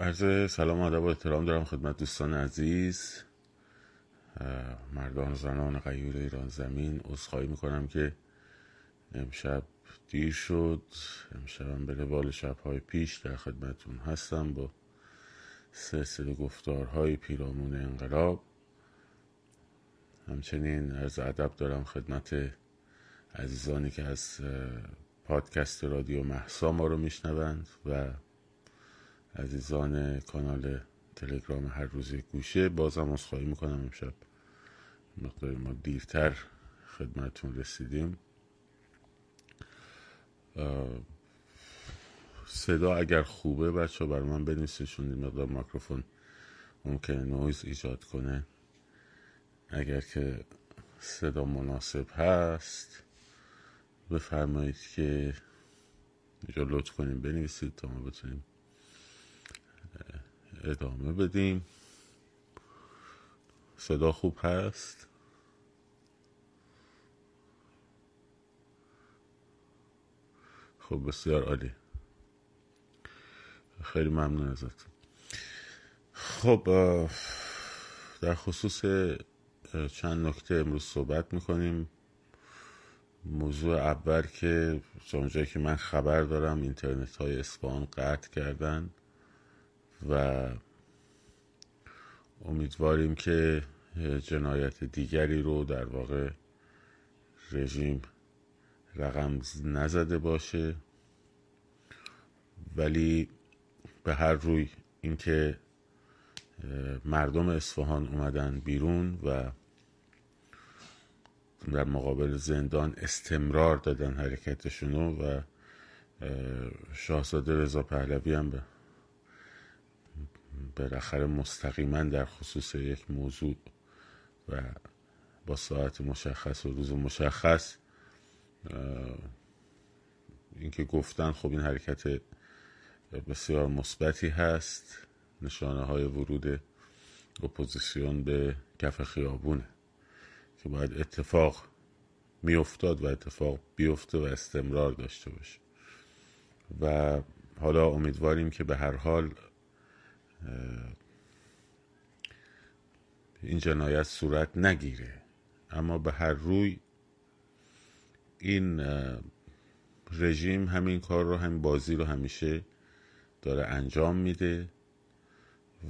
عرض سلام و ادب و احترام دارم خدمت دوستان عزیز. مردان زنان غیور ایران زمین عذرخواهی می‌کنم که امشب دیر شد. امشبم به روال شبهای پیش در خدمتون هستم با سلسله گفتارهای پیرامون انقلاب. همچنین عرض ادب دارم خدمت عزیزانی که از پادکست رادیو محسا ما رو میشنوند و عزیزان کانال تلگرام هر روز گوشه بازم از خواهی می‌کنم امشب. مقدار ما دیرتر خدمتون رسیدیم. صدا اگر خوبه بچه بر من بنویسید چون مقدار میکروفون ممکنه نویز ایجاد کنه. اگر که صدا مناسب هست بفرمایید که اینجا لطف کنیم بنویسید تا ما بتونیم ادامه بدیم. صدا خوب هست؟ خب بسیار عالی. خیلی ممنون ازت خب در خصوص چند نکته امروز صحبت می‌کنیم. موضوع اول که اونجایی که من خبر دارم اینترنت های اسپان قطع کردن. و امیدواریم که جنایت دیگری رو در واقع رژیم رقم نزده باشه. ولی به هر روی اینکه مردم اصفهان اومدن بیرون و در مقابل زندان استمرار دادن حرکتشونو و شاهزاده رضا پهلوی هم به بالاخره مستقیما در خصوص یک موضوع و با ساعت مشخص و روز مشخص اینکه گفتن خب این حرکت بسیار مثبتی هست. نشانه های ورود اپوزیسیون به کف خیابونه که باید اتفاق میافتاد و اتفاق بیفته و استمرار داشته باشه. و حالا امیدواریم که به هر حال این جنایت صورت نگیره. اما به هر روی این رژیم همین کار رو همین بازی رو همیشه داره انجام میده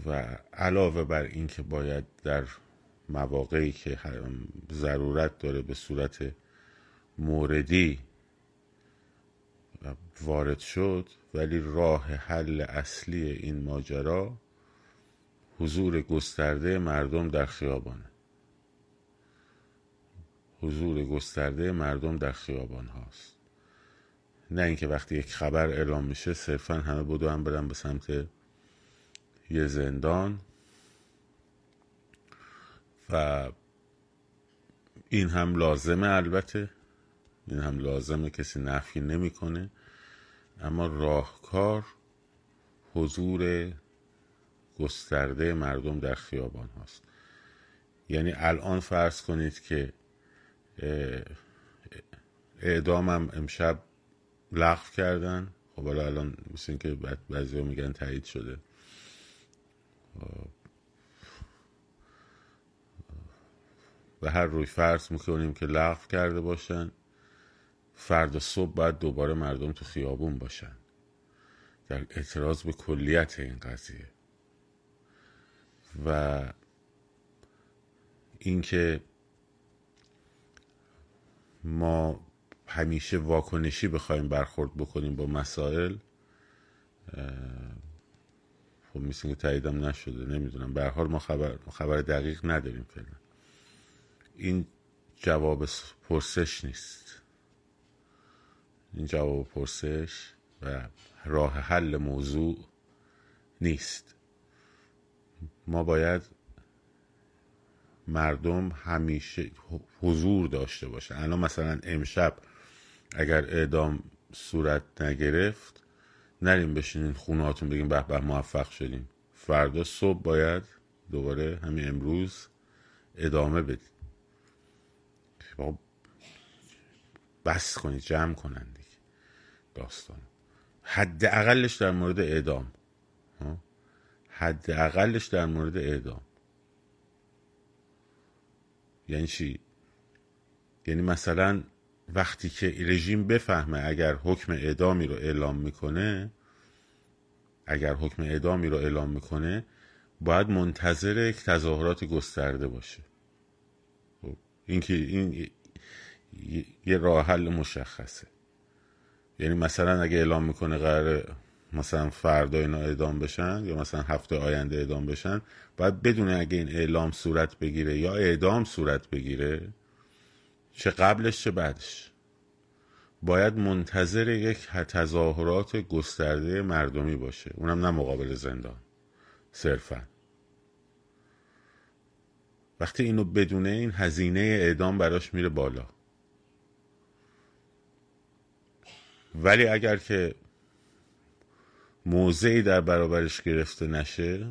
و علاوه بر اینکه باید در مواقعی که ضرورت داره به صورت موردی وارد شد ولی راه حل اصلی این ماجرا حضور گسترده مردم در خیابانه. حضور گسترده مردم در خیابان هاست نه اینکه وقتی یک خبر اعلام میشه صرفا همه بدو هم برن به سمت یه زندان. و این هم لازمه البته. این هم لازمه کسی نفی نمی‌کنه. اما راهکار حضور گسترده مردم در خیابان هاست. یعنی الان فرض کنید که اعدامم امشب لغو کردن. خب حالا الان مثل که بعضی ها میگن تایید شده. و هر روی فرض می‌کنیم که لغو کرده باشن. فردا صبح باید دوباره مردم تو خیابون باشن. در اعتراض به کلیت این قضیه. و اینکه ما همیشه واکنشی بخوایم برخورد بکنیم با مسائل خب مثل که تاییدم نشده نمی‌دونم. به حال ما خبر, خبر دقیق نداریم فعلا. این جواب پرسش نیست. این جواب پرسش و راه حل موضوع نیست. ما باید مردم همیشه حضور داشته باشه. الان مثلا امشب اگر اعدام صورت نگرفت نریم بشینین خونهاتون بگیم به به موفق شدیم. فردا صبح باید دوباره همین امروز ادامه بدید خب، بس کنید جمع کنن دیگه داستان. حد اقلش در مورد اعدام. حداقلش در مورد اعدام. یعنی چی؟ یعنی مثلا وقتی که رژیم بفهمه اگر حکم اعدامی رو اعلام می‌کنه اگر حکم اعدامی رو اعلام می‌کنه باید منتظر یک تظاهرات گسترده باشه. خب، این که این یه راه حل مشخصه. یعنی مثلا اگه اعلام می‌کنه قرار مثلا فردا اینا اعدام بشن یا مثلا هفته آینده اعدام بشن باید بدونه اگه این اعلام صورت بگیره یا اعدام صورت بگیره چه قبلش چه بعدش. باید منتظر یک تظاهرات گسترده مردمی باشه. اونم نه مقابل زندان صرفا. وقتی اینو بدونه این هزینه اعدام براش میره بالا. ولی اگر که موضعی در برابرش گرفته نشه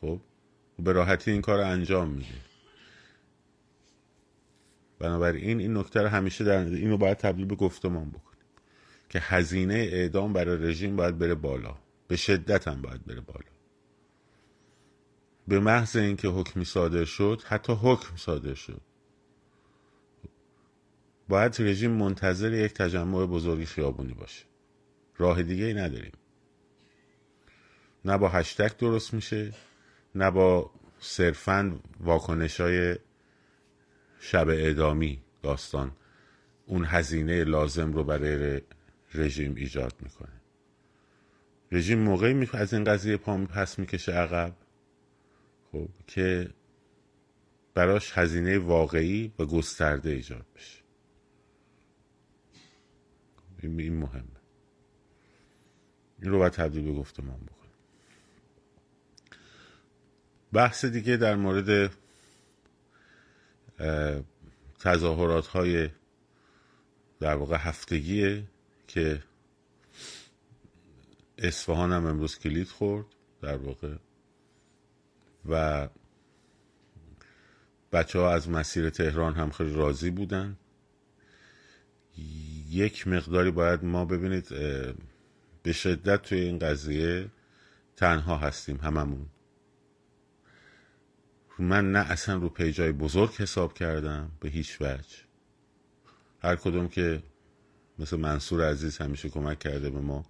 خب به راحتی این کار رو انجام میده. بنابراین این نکته رو همیشه در اینو باید تبدیل به گفتمان بکنیم که هزینه اعدام برای رژیم باید بره بالا. به شدت هم باید بره بالا. به محض اینکه حکمی صادر شد حتی حکم صادر شد. باید رژیم منتظر یک تجمع بزرگی خیابونی باشه. راه دیگه ای نداریم. نه با هشتک درست میشه نه با صرفا واکنش های شب اعدامی داستان اون هزینه لازم رو برای رژیم ایجاد می‌کنه. رژیم موقعی از این قضیه پا پس می‌کشه عقب خب که براش هزینه واقعی و گسترده ایجاد بشه. این مهمه. این رو باید تبدیل به گفتمان بکنیم. بحث دیگه در مورد تظاهرات های در واقع هفتگیه که اصفهان هم امروز کلید خورد در واقع و بچه ها از مسیر تهران هم خیلی راضی بودن. یک مقداری باید ما ببینید به شدت توی این قضیه تنها هستیم هممون. من نه اصلا رو پیجای بزرگ حساب کردم به هیچ وجه. هر کدوم که مثل منصور عزیز همیشه کمک کرده به ما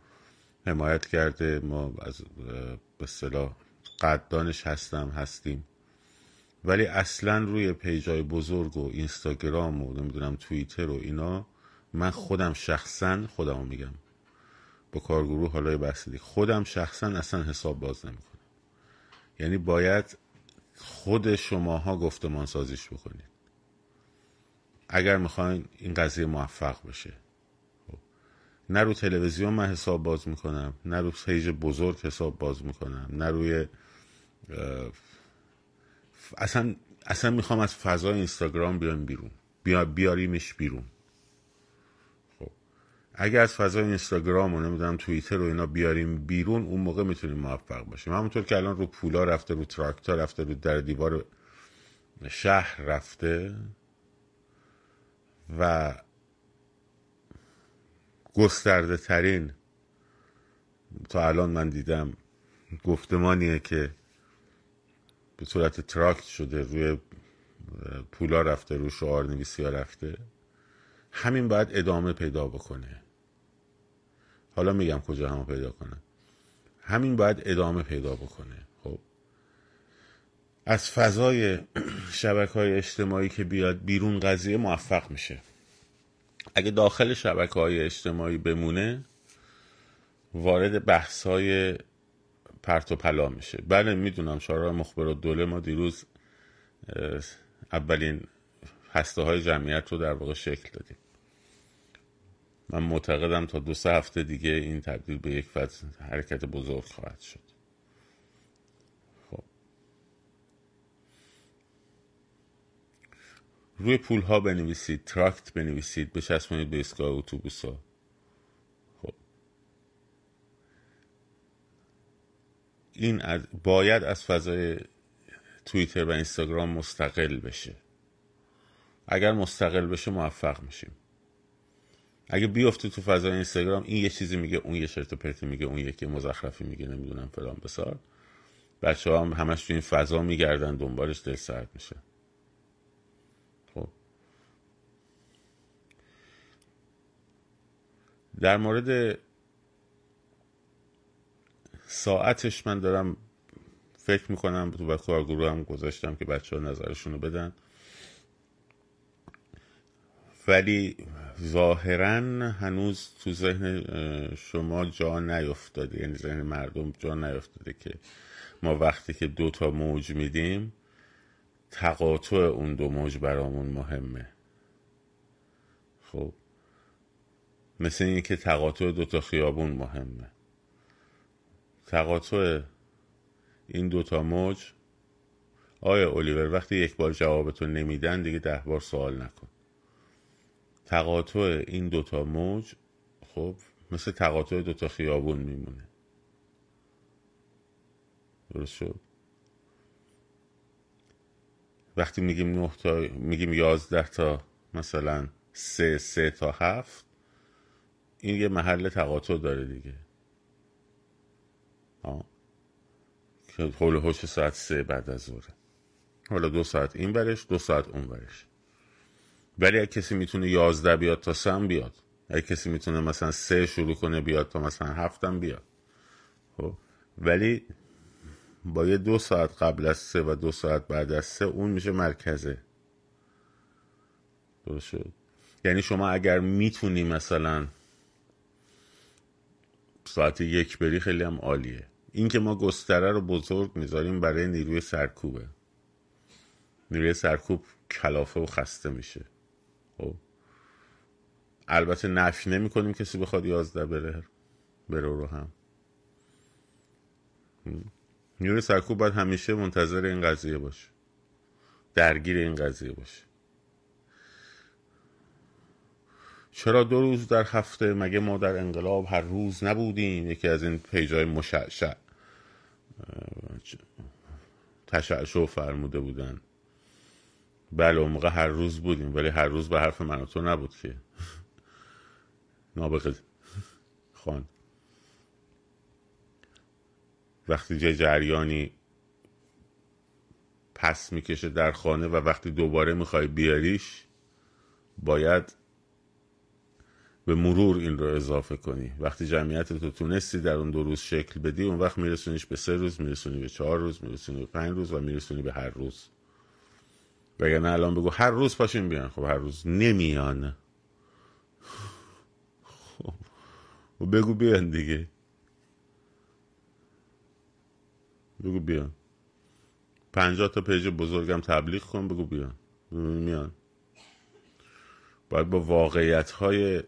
حمایت کرده ما از به صلاح قدردانش هستم هستیم. ولی اصلا روی پیجای بزرگ و اینستاگرام و نمی‌دونم توییتر و اینا من خودم شخصا خودمو میگم. با کارگروه حالا بحث خودم شخصا اصلا حساب باز نمی‌کنم. یعنی باید خود شماها گفتمان سازیش بکنید. اگر می‌خواین این قضیه موفق بشه. خب. نه رو تلویزیون من حساب باز می‌کنم نه رو پیج بزرگ حساب باز می‌کنم نه روی اصلا اصلا می‌خوام از فضای اینستاگرام بیان بیرون. بیا بیاریمش بیرون. اگر از فضای اینستاگرام و نمی‌دونم توییتر رو اینا بیاریم بیرون اون موقع می‌تونیم موفق باشیم. همونطور که الان رو پولا رفته رو تراکتا رفته رو در دیوار شهر رفته و گسترده ترین تا الان من دیدم گفتمانیه که به صورت تراکت شده روی پولا رفته رو شعار نویسی رفته. همین باید ادامه پیدا بکنه. حالا میگم کجا همو پیدا کنه. همین باید ادامه پیدا بکنه. خب. از فضای شبکه های اجتماعی که بیاد بیرون قضیه موفق میشه. اگه داخل شبکه های اجتماعی بمونه وارد بحث های پرت و پلا میشه. بله می‌دونم شارع مخبر دوله ما دیروز اولین هسته های جمعیت رو در واقع شکل دادیم. من معتقدم تا دو سه هفته دیگه این تبدیل به یک حرکت بزرگ خواهد شد. خب. روی پول ها بنویسید تراکت بنویسید بچسبونید به ایستگاه اتوبوس ها خب. این از باید از فضای توییتر و اینستاگرام مستقل بشه. اگر مستقل بشه موفق میشیم. اگه بیفته تو فضای اینستاگرام این یه چیزی میگه اون یه شرط پرتی میگه اون یکی مزخرفی میگه نمی‌دونم فلان بسار. بچه هم همش تو این فضا میگردن دنبالش دل سرد میشه. خب. در مورد ساعتش من دارم فکر می‌کنم تو کارگروه هم گذاشتم که بچه ها نظرشون رو بدن. ولی ظاهرا هنوز تو ذهن شما جا نیفتاده. یعنی ذهن مردم جا نیفتاده که ما وقتی که دو تا موج میدیم تقاطع اون دو موج برامون مهمه. خب مثل این که تقاطع دو تا خیابون مهمه. تقاطع این دوتا موج آیا اولیور وقتی یک بار جوابتو نمیدن دیگه ده بار سوال نکن. تقاطع این دوتا موج خب مثل تقاطع دوتا خیابون میمونه. درست شد؟ وقتی میگیم نه تا میگیم یازده تا مثلا سه سه تا هفت این یه محل تقاطع داره دیگه. آه. که حول هوش ساعت سه بعد از ظهره. حالا دو ساعت این برش دو ساعت اون برش ولی اگه کسی می‌تونه یازده بیاد تا سم بیاد. اگه کسی می‌تونه مثلا سه شروع کنه بیاد تا مثلا هفتم بیاد. خب ولی با یه دو ساعت قبل از سه و دو ساعت بعد از سه اون میشه مرکزه. درست شد؟ یعنی شما اگر می‌تونی مثلا ساعت یک بری خیلی هم عالیه. این که ما گستره رو بزرگ می‌ذاریم برای نیروی سرکوبه. نیروی سرکوب کلافه و خسته میشه. خب. البته نفی نمی کنیم کسی بخواد یازده بره بره رو هم. نیروی سرکوب باید همیشه منتظر این قضیه باشه. درگیر این قضیه باشه. چرا دو روز در هفته؟ مگه ما در انقلاب هر روز نبودیم؟ یکی از این پیجای مشعشع. تشعشع فرموده بودن. بله اون موقع هر روز بودیم ولی هر روز به حرف من تو نبود که. نابغه خان. وقتی جه جریانی پس می‌کشه در خانه و وقتی دوباره می‌خوای بیاریش باید به مرور این رو اضافه کنی. وقتی جمعیت تو تونستی در اون دو روز شکل بدی اون وقت میرسونیش به سه روز میرسونی به چهار روز میرسونی به پنج روز و میرسونی به هر روز. وگرنه الان بگو هر روز پاشین بیان. خب هر روز نمیان. خب بگو بیان دیگه. بگو بیان. پنجاه تا پیج بزرگم تبلیغ کن بگو بیان. میان. باید با واقعیت های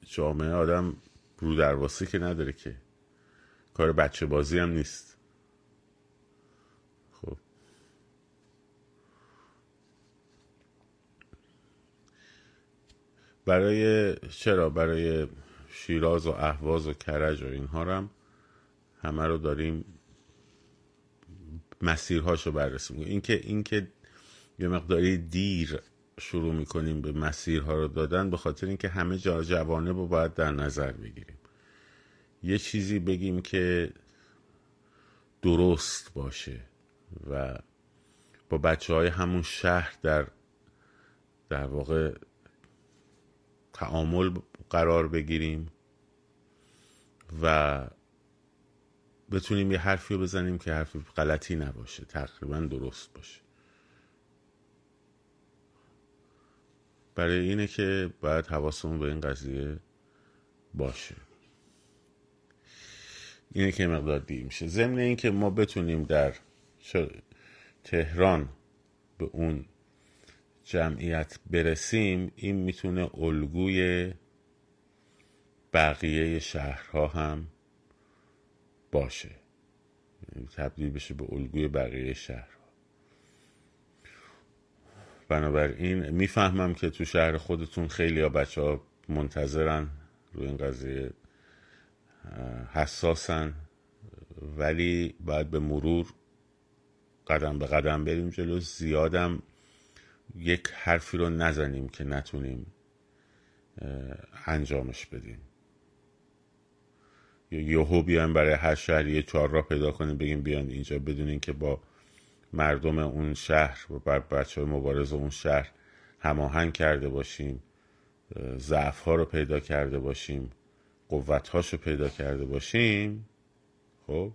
جامعه آدم رو درواسی که نداره که. کار بچه بازی هم نیست. برای چرا برای شیراز و اهواز و کرج و اینها هم همه رو داریم مسیرهاشو بررسی می‌کنیم. اینکه اینکه یه مقداری دیر شروع می‌کنیم به مسیرها رو دادن به خاطر اینکه همه جا جوانه رو باید در نظر بگیریم. یه چیزی بگیم که درست باشه و با بچه های همون شهر در در واقع تعامل قرار بگیریم و بتونیم یه حرفی رو بزنیم که حرف غلطی نباشه تقریبا درست باشه. برای اینه که باید حواسمون به این قضیه باشه. اینه که مقدار دیر میشه. ضمن اینکه ما بتونیم در تهران به اون جمعیت برسیم این می‌تونه الگوی بقیه شهرها هم باشه. یعنی تبدیل بشه به الگوی بقیه شهر بنابراین می‌فهمم که تو شهر خودتون خیلی ها بچه ها منتظرن روی این قضیه حساسن ولی باید به مرور قدم به قدم بریم جلو. زیادم یک حرفی رو نزنیم که نتونیم انجامش بدیم. یهو بیایم برای هر شهر یه چهار را پیدا کنیم بگیم بیان اینجا بدون اینکه با مردم اون شهر و بر بچه های مبارز اون شهر هماهنگ کرده باشیم ضعف ها رو پیدا کرده باشیم قوت هاش رو پیدا کرده باشیم. خب؟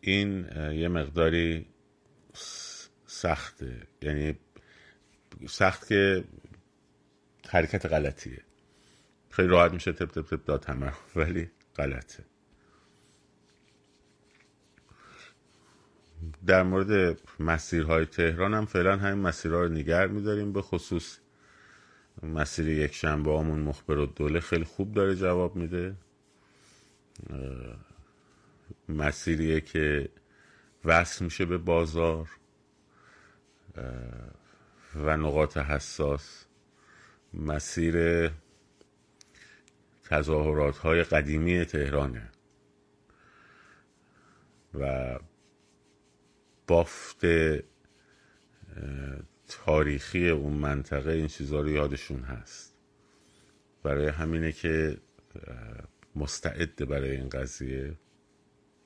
این یه مقداری سخته. یعنی سخت که حرکت غلطیه. خیلی راحت میشه تپ تپ تپ داد همه ولی غلطه. در مورد مسیرهای تهران هم فعلا همین مسیرها رو نگر میداریم به خصوص مسیر یک شنبه همون مخبر و دوله خیلی خوب داره جواب میده. مسیریه که وصل میشه به بازار. و نقاط حساس مسیر تظاهرات های قدیمی تهرانه و بافت تاریخی اون منطقه این چیزها رو یادشون هست. برای همینه که مستعد برای این قضیه.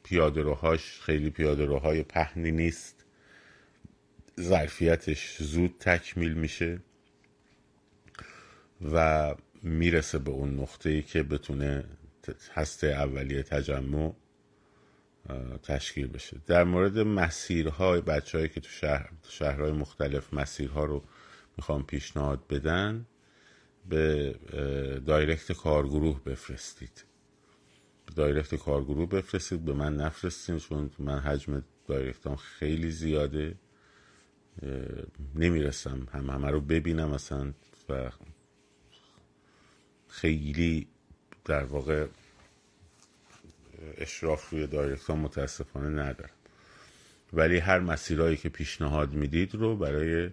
پیاده روهاش خیلی پیاده روهای پهنی نیست. ظرفیتش زود تکمیل میشه و می‌رسه به اون نقطه که بتونه هسته اولیه تجمع تشکیل بشه. در مورد مسیرهای بچه که تو شهر شهرهای مختلف مسیرها رو می‌خوام پیشنهاد بدن به دایرکت کارگروه بفرستید. دایرکت کارگروه بفرستید به من نفرستین چون من حجم دایرکتام خیلی زیاده. نمی‌رسم. هم همه رو ببینم اصلا و خیلی در واقع اشراف روی دایرکت متاسفانه ندارم. ولی هر مسیرهایی که پیشنهاد می‌دید رو برای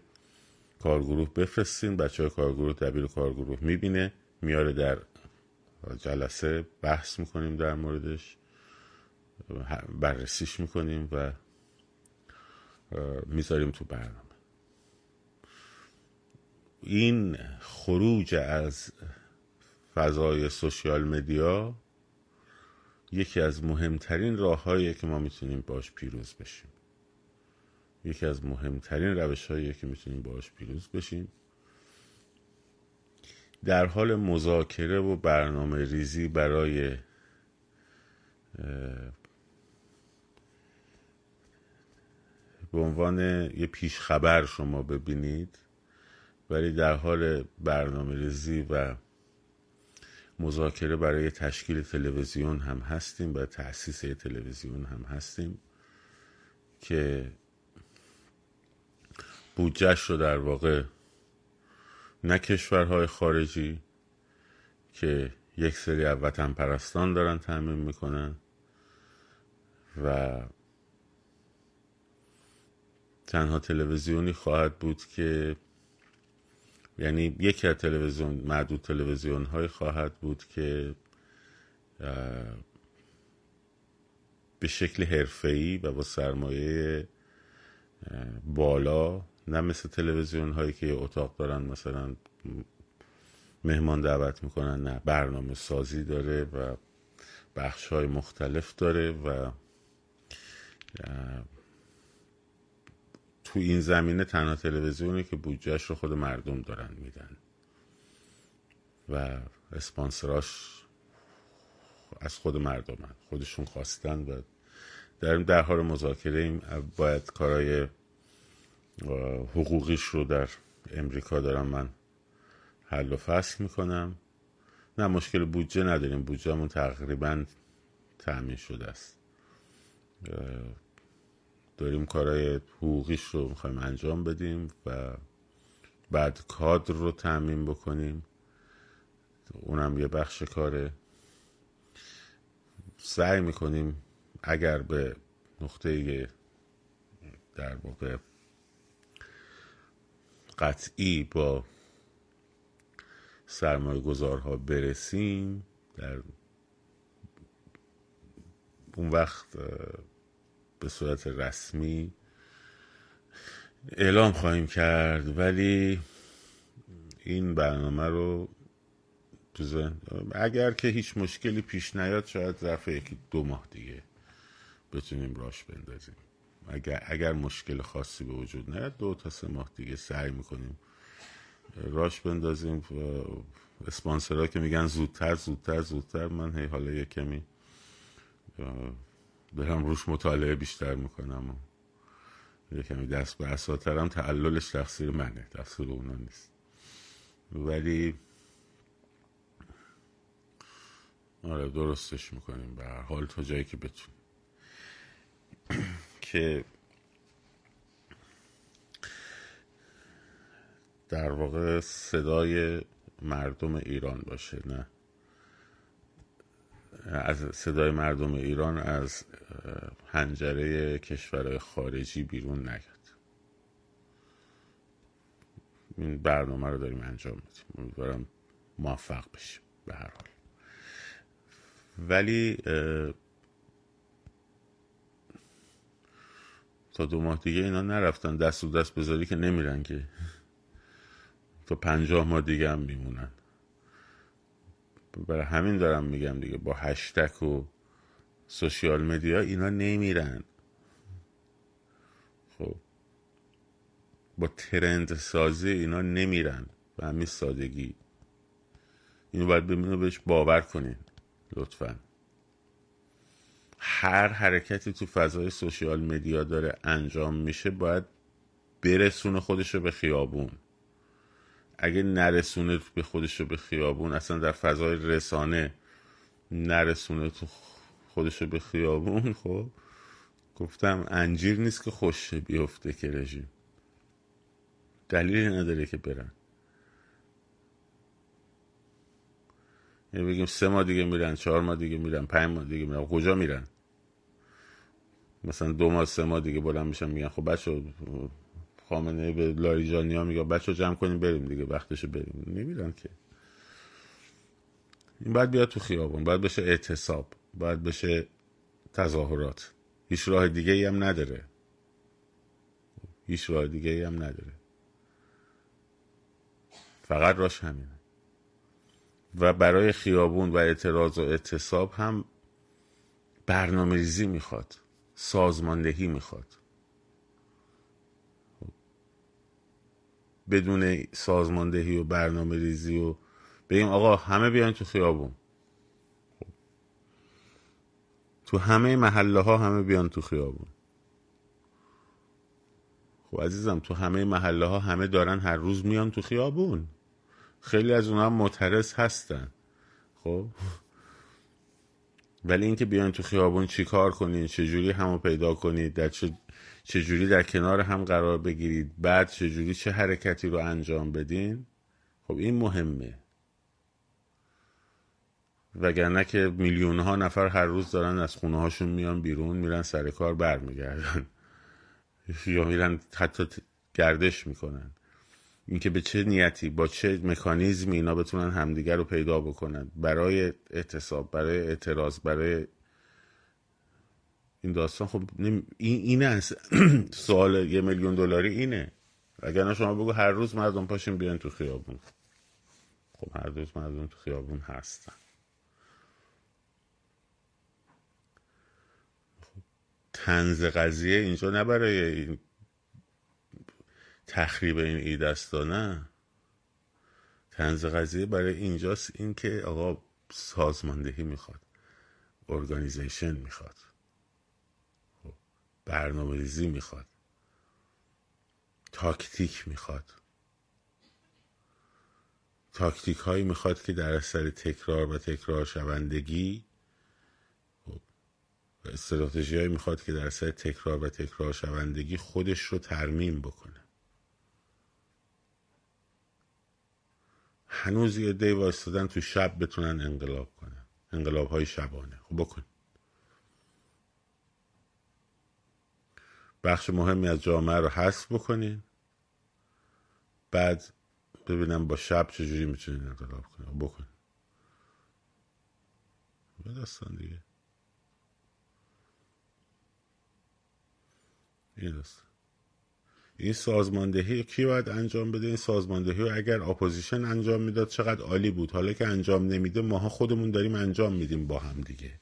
کارگروه بفرستین. بچه های کارگروه دبیر کارگروه می‌بینه. میاره در جلسه بحث می‌کنیم در موردش. بررسیش می‌کنیم و می‌ذاریم تو برنامه. این خروج از فضای سوشیال مدیا یکی از مهمترین راههایی که ما می‌تونیم باش پیروز بشیم. یکی از مهمترین روش هایی که می‌تونیم باش پیروز بشیم. در حال مذاکره و برنامه ریزی برای به عنوان یه پیش خبر شما ببینید ولی در حال برنامه ریزی و مذاکره برای تشکیل تلویزیون هم هستیم و تأسیس تلویزیون هم هستیم که بودجهش رو در واقع نه کشورهای خارجی که یک سری از وطن پرستان دارن تعمین می‌کنن و تنها تلویزیونی خواهد بود که یعنی یکی از تلویزیون معدود تلویزیون های خواهد بود که به شکل حرفه‌ای و با سرمایه بالا نه مثل تلویزیون هایی که اتاق دارن مثلا مهمان دعوت می‌کنن نه برنامه سازی داره و بخش های مختلف داره و تو این زمینه تنها تلویزیونی که بودجهش رو خود مردم دارن میدن. و اسپانسراش از خود مردم هن. خودشون خواستن و در در حال مذاکره ایم. باید کارهای حقوقیش رو در امریکا دارم من حل و فصل می‌کنم. نه مشکل بودجه نداریم. بودجهمون تقریبا تأمین شده است. داریم کارهای حقوقیش رو می‌خوایم انجام بدیم و بعد کادر رو تعمین بکنیم. اونم یه بخش کاره. سعی می‌کنیم اگر به نقطه در واقع قطعی با سرمایه گذارها برسیم در اون وقت به صورت رسمی اعلام خواهیم کرد ولی این برنامه رو اگر که هیچ مشکلی پیش نیاد شاید ظرف یکی دو ماه دیگه بتونیم راش بندازیم. اگر, اگر مشکل خاصی به وجود نیاد دو تا سه ماه دیگه سعی می‌کنیم راش بندازیم. اسپانسرها که میگن زودتر زودتر زودتر من هی حالا یه کمی برم روش مطالعه بیشتر می‌کنم و کمی دست به اساترم تعللش تقصیر منه تقصیر اونا نیست. ولی آره درستش می‌کنیم به هر حال تا جایی که بتون که در واقع صدای مردم ایران باشه نه؟ از صدای مردم ایران از هنجره کشورهای خارجی بیرون نیاد این برنامه رو داریم انجام میدیم. امیدوارم موفق بشیم به هر حال. ولی تا دو ماه دیگه اینا نرفتن. دست و دست بذاری که نمیرن که. تا پنجاه ماه دیگه هم میمونن. برای همین دارم میگم دیگه با هشتک و سوشیال مدیا اینا نمیرن. خب. با ترند سازی اینا نمیرن به همین سادگی. اینو باید ببینو بهش باور کنین لطفا. هر حرکتی تو فضای سوشیال مدیا داره انجام میشه باید برسونه خودشو به خیابون. اگه نرسونه به خودشو به خیابون اصلا در فضای رسانه نرسونه تو خودشو به خیابون خب؟ گفتم انجیر نیست که خوش بیفته که رژیم. دلیلی نداره که برن. یعنی بگیم سه ماه دیگه میرن چهار ماه دیگه میرن پنج ماه دیگه میرن. کجا میرن؟ مثلا دو ماه سه ماه دیگه بلند میشن میگن خب بچه خامنه به لاریجانی ها میگه بچه جمع کنیم بریم دیگه وقتشو بریم. نمیرن که. این باید بیاد تو خیابون باید بشه اعتصاب باید بشه تظاهرات. هیچ راه دیگه ای هم نداره. هیچ راه دیگه ای هم نداره. فقط راش همینه. و برای خیابون و اعتراض و اعتصاب هم برنامه ریزی می‌خواد سازماندهی می‌خواد. بدون سازماندهی و برنامه ریزی و بگیم آقا همه بیان تو خیابون. خب. تو همه محله ها همه بیان تو خیابون. خب عزیزم تو همه محله ها همه دارن هر روز میان تو خیابون. خیلی از اونها معترض هستن. خب. ولی اینکه بیان تو خیابون چی کار کنین چجوری همو پیدا کنید در چه چجوری در کنار هم قرار بگیرید؟ بعد چجوری چه حرکتی رو انجام بدین؟ خب این مهمه. وگرنه که میلیون ها نفر هر روز دارن از خونه هاشون میان بیرون میرن سر کار برمیگردن. یا میرن حتی گردش می‌کنن. اینکه به چه نیتی با چه مکانیزمی اینا بتونن همدیگر رو پیدا بکنن. برای اعتصاب برای اعتراض برای این داستان خب این اینه سوال یه میلیون دلاری اینه. اگر شما بگو هر روز مردم پاشین بیان تو خیابون. خب هر روز مردم تو خیابون هستن. خب تنز قضیه اینجا نه برای این تخریب این ایدستا نه. تنز قضیه برای اینجاست این که آقا سازماندهی می‌خواد. ارگانیزیشن می‌خواد. برنامه ریزی می‌خواد. تاکتیک می‌خواد. تاکتیک هایی می‌خواد که در اثر تکرار و تکرار شوندگی خب، استراتژی هایی می‌خواد که در اثر تکرار و تکرار شوندگی خودش رو ترمیم بکنه. هنوز یه دی وایستادن تو شب بتونن انقلاب کنن. انقلاب های شبانه. خب بکن. بخش مهمی از جامعه رو حذف بکنین. بعد ببینم با شب چجوری می‌تونین انقلاب کنین. بکن به داستان دیگه. این داستان. این سازماندهی کی باید انجام بده؟ این سازماندهی رو اگر اپوزیشن انجام می‌داد چقدر عالی بود؟ حالا که انجام نمیده ماها خودمون داریم انجام میدیم با هم دیگه.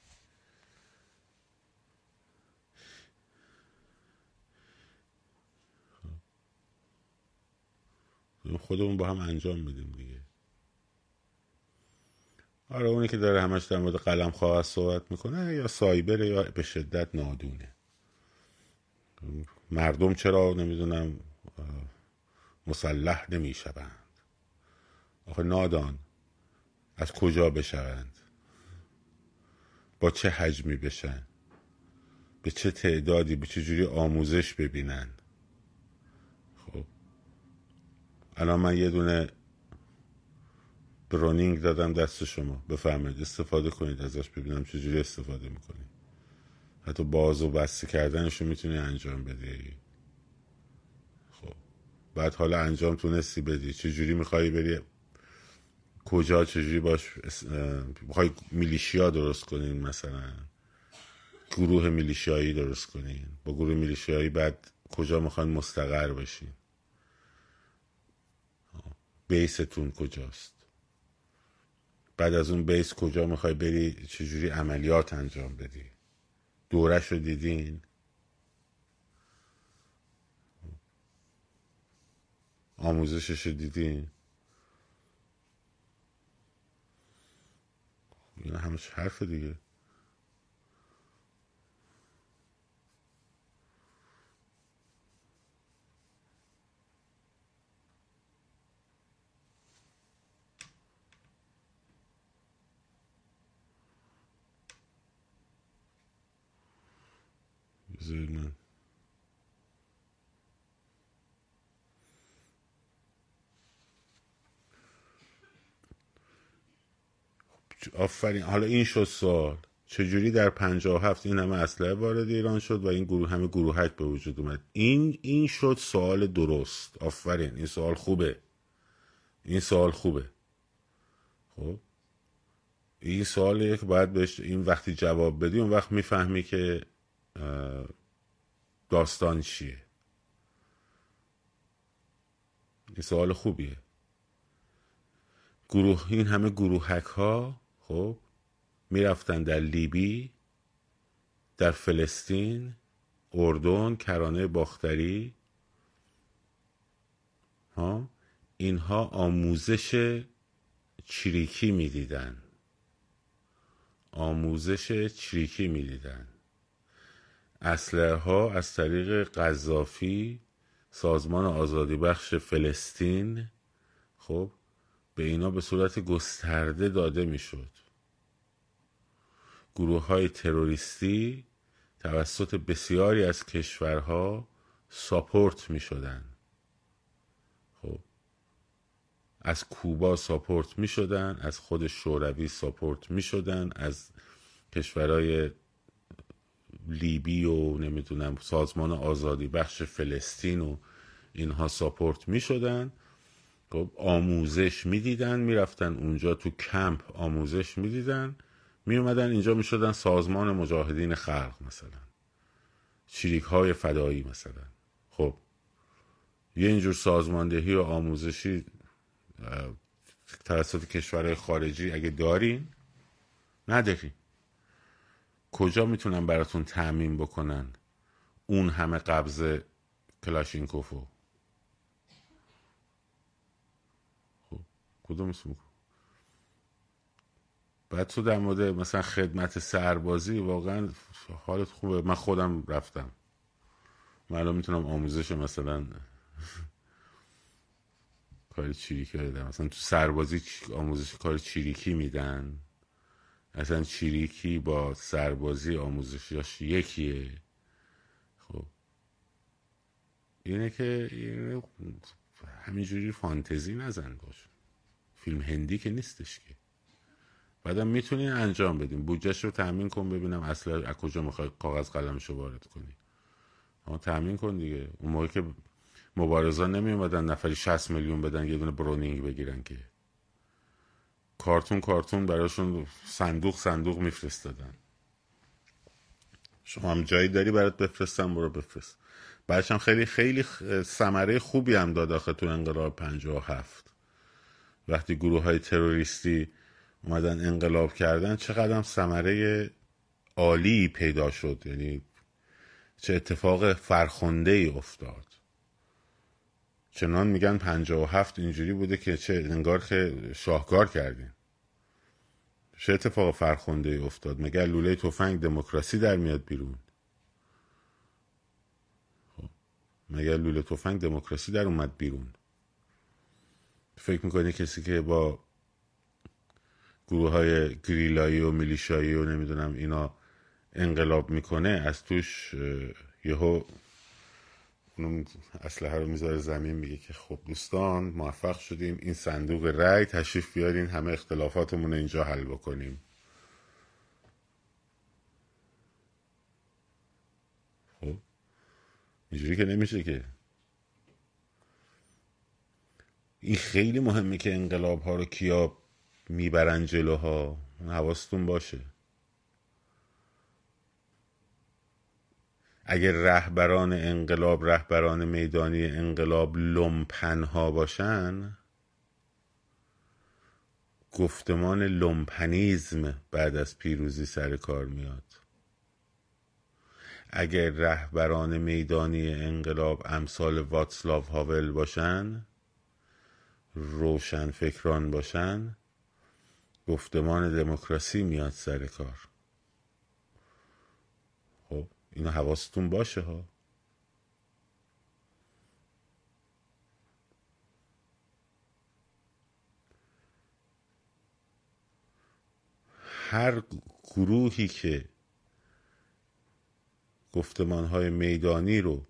خودمون با هم انجام میدیم دیگه. آره اونی که داره همش در مورد قلم خواهد صحبت می‌کنه یا سایبره یا به شدت نادونه. مردم چرا نمی‌دونم مسلح نمی‌شوند؟ آخه نادان از کجا بشوند؟ با چه حجمی بشن؟ به چه تعدادی به چه جوری آموزش ببینن خب الان من یه دونه برونینگ دادم دست شما. بفرمایید استفاده کنید ازش ببینم چجوری استفاده می‌کنید حتی باز و بسته کردنش رو می‌تونی انجام بدی. خب بعد حالا انجام تونستی بدی. چجوری میخوایی بری؟ کجا؟ چجوری باش می‌خوای میلیشیا درست کنین مثلا؟ گروه میلیشیایی درست کنین. با گروه میلیشیایی بعد کجا می‌خواین مستقر بشین؟ بیستون کجاست؟ بعد از اون بیس کجا می‌خوای بری چجوری عملیات انجام بدی؟ دورش رو دیدین؟ آموزشش رو دیدین؟ این همش حرف دیگه. بذارید آفرین. حالا این شد سوال. چجوری در پنجاه هفت این همه اسلحه وارد ایران شد و این گروه همه گروهک به وجود اومد؟ این این شد سوال درست. آفرین. این سوال خوبه. این سوال خوبه. خب؟ این سوالیه که باید بهش این وقتی جواب بدی اون وقت می‌فهمی که داستان چیه؟ این سوال خوبیه. گروه این همه گروهک ها خب می‌رفتن در لیبی در فلسطین اردن کرانه باختری. ها؟ اینها آموزش چریکی می‌دیدن. آموزش چریکی می‌دیدن. اسلحه ها از طریق قذافی سازمان آزادی بخش فلسطین خب به اینا به صورت گسترده داده می‌شد. گروه های تروریستی توسط بسیاری از کشورها ساپورت می شدن خب از کوبا ساپورت می شدن از خود شوروی ساپورت می شدن از کشورهای لیبی و نمی‌دونم سازمان آزادی بخش فلسطین و اینها ساپورت می شدن خب آموزش می‌دیدن می‌رفتن اونجا تو کمپ آموزش می‌دیدن. می اومدن اینجا می شدن سازمان مجاهدین خلق مثلا. چریک های فدایی مثلا. خب یه اینجور سازماندهی و آموزشی توسط کشورهای خارجی اگه دارین ندارین. کجا می‌تونن براتون تعمین بکنن اون همه قبض کلاشینکوفو؟ خب کدوم اسم؟ بعد تو در مورد مثلا خدمت سربازی واقعا حالت خوبه. من خودم رفتم. من الان می‌تونم آموزش مثلا کار چیریکی بدم. مثلا تو سربازی آموزش کار چیریکی میدن؟ اصلا چیریکی با سربازی آموزشیاش یکیه. خب. اینه که همینجوری فانتزی نزن باش. فیلم هندی که نیستش که. بعدم می‌تونین انجام بدیم بودجهش رو تامین کن ببینم اصلا از کجا می‌خوای کاغذ قلمش رو وارد کنی. اما تامین کن دیگه. اون موقع که مبارزان نمی اومدن نفری 60 میلیون بدن یه دونه برونینگ بگیرن که. کارتون کارتون براشون صندوق صندوق میفرستادن. شما هم جایی داری برات بفرستم برو بفرست. بعدش هم خیلی خیلی ثمره خوبی هم داد آخه تو انقلاب 57 وقتی گروه های تروریستی اومدن انقلاب کردن چقدر هم ثمره عالی پیدا شد. یعنی چه اتفاق فرخنده ای افتاد. چنان میگن پنجاه و هفت اینجوری بوده که چه انگار که شاهکار کردیم. چه اتفاق فرخنده ای افتاد؟ مگر لوله تفنگ دموکراسی در میاد بیرون؟ خب. مگر لوله تفنگ دموکراسی در اومد بیرون؟ فکر می‌کنی کسی که با گروه های گریلایی و میلیشایی و نمی‌دونم اینا انقلاب می‌کنه از توش یهو اونو اسلحه رو می‌ذاره زمین میگه که خب دوستان موفق شدیم. این صندوق رای تشریف بیارین. همه اختلافاتمون اینجا حل بکنیم. خب. اینجوری که نمیشه که. این خیلی مهمه که انقلاب ها رو کیا می‌برن جلوها. حواستون باشه. اگر رهبران انقلاب رهبران میدانی انقلاب لومپنها باشن گفتمان لومپنیزم بعد از پیروزی سر کار میاد. اگر رهبران میدانی انقلاب امثال واتسلاو هاول باشن روشن فکران باشن گفتمان دموکراسی میاد سر کار. اینو حواستون باشه ها. هر گروهی که گفتمان های میدانی رو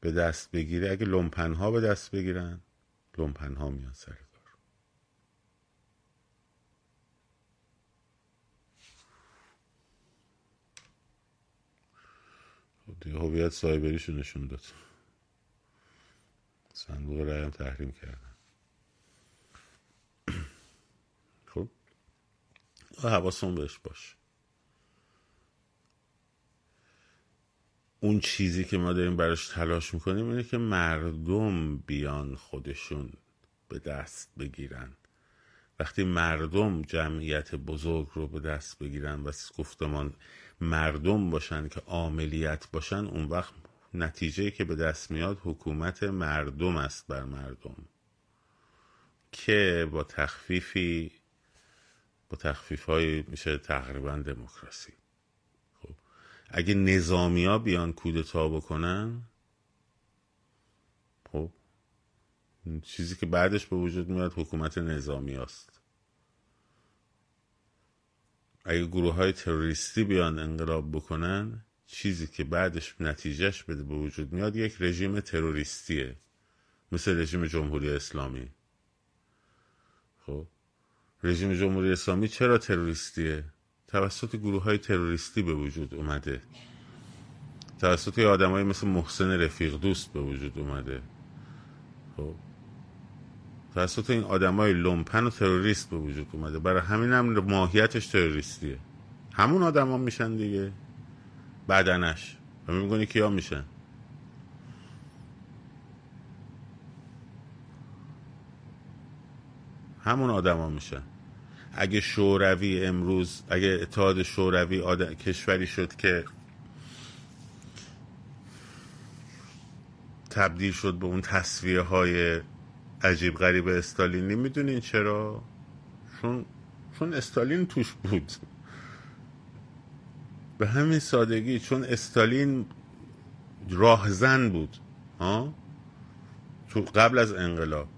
به دست بگیره اگه لومپن ها به دست بگیرن لومپن ها میان سر دیگه هویت سایبریشو نشون داد. صندوق رایم تحریم کردن. خب. حواسون بهش باشه اون چیزی که ما داریم براش تلاش می‌کنیم اینه که مردم بیان خودشون به دست بگیرن. وقتی مردم جمعیت بزرگ رو به دست بگیرن و گفتمان مردم باشن که عاملیت باشن اون وقت نتیجه که به دست میاد حکومت مردم است بر مردم که با تخفیفی با تخفیف های میشه تقریبا دموکراسی. اگه نظامی ها بیان کودتا بکنن خب چیزی که بعدش به وجود میاد حکومت نظامی است اگه گروه های تروریستی بیان انقلاب بکنن چیزی که بعدش نتیجهش بده به وجود میاد یک رژیم تروریستیه. مثل رژیم جمهوری اسلامی. خب؟ رژیم جمهوری اسلامی چرا تروریستیه؟ توسط گروه های تروریستی به وجود اومده. توسط آدمایی مثل محسن رفیق دوست به وجود اومده. خب؟ توسط این آدمای لومپن و تروریست به وجود اومده. برای همین هم ماهیتش تروریستیه. همون آدما میشن دیگه. بدنش. و میگونی کیا میشن. همون آدما میشن. اگه شوروی امروز اگه اتحاد شوروی آدم... کشوری شد که تبدیل شد به اون تصویه های عجیب غریب استالینی می‌دونین چرا؟ چون چون استالین توش بود. به همین سادگی چون استالین راهزن بود ها؟ تو قبل از انقلاب.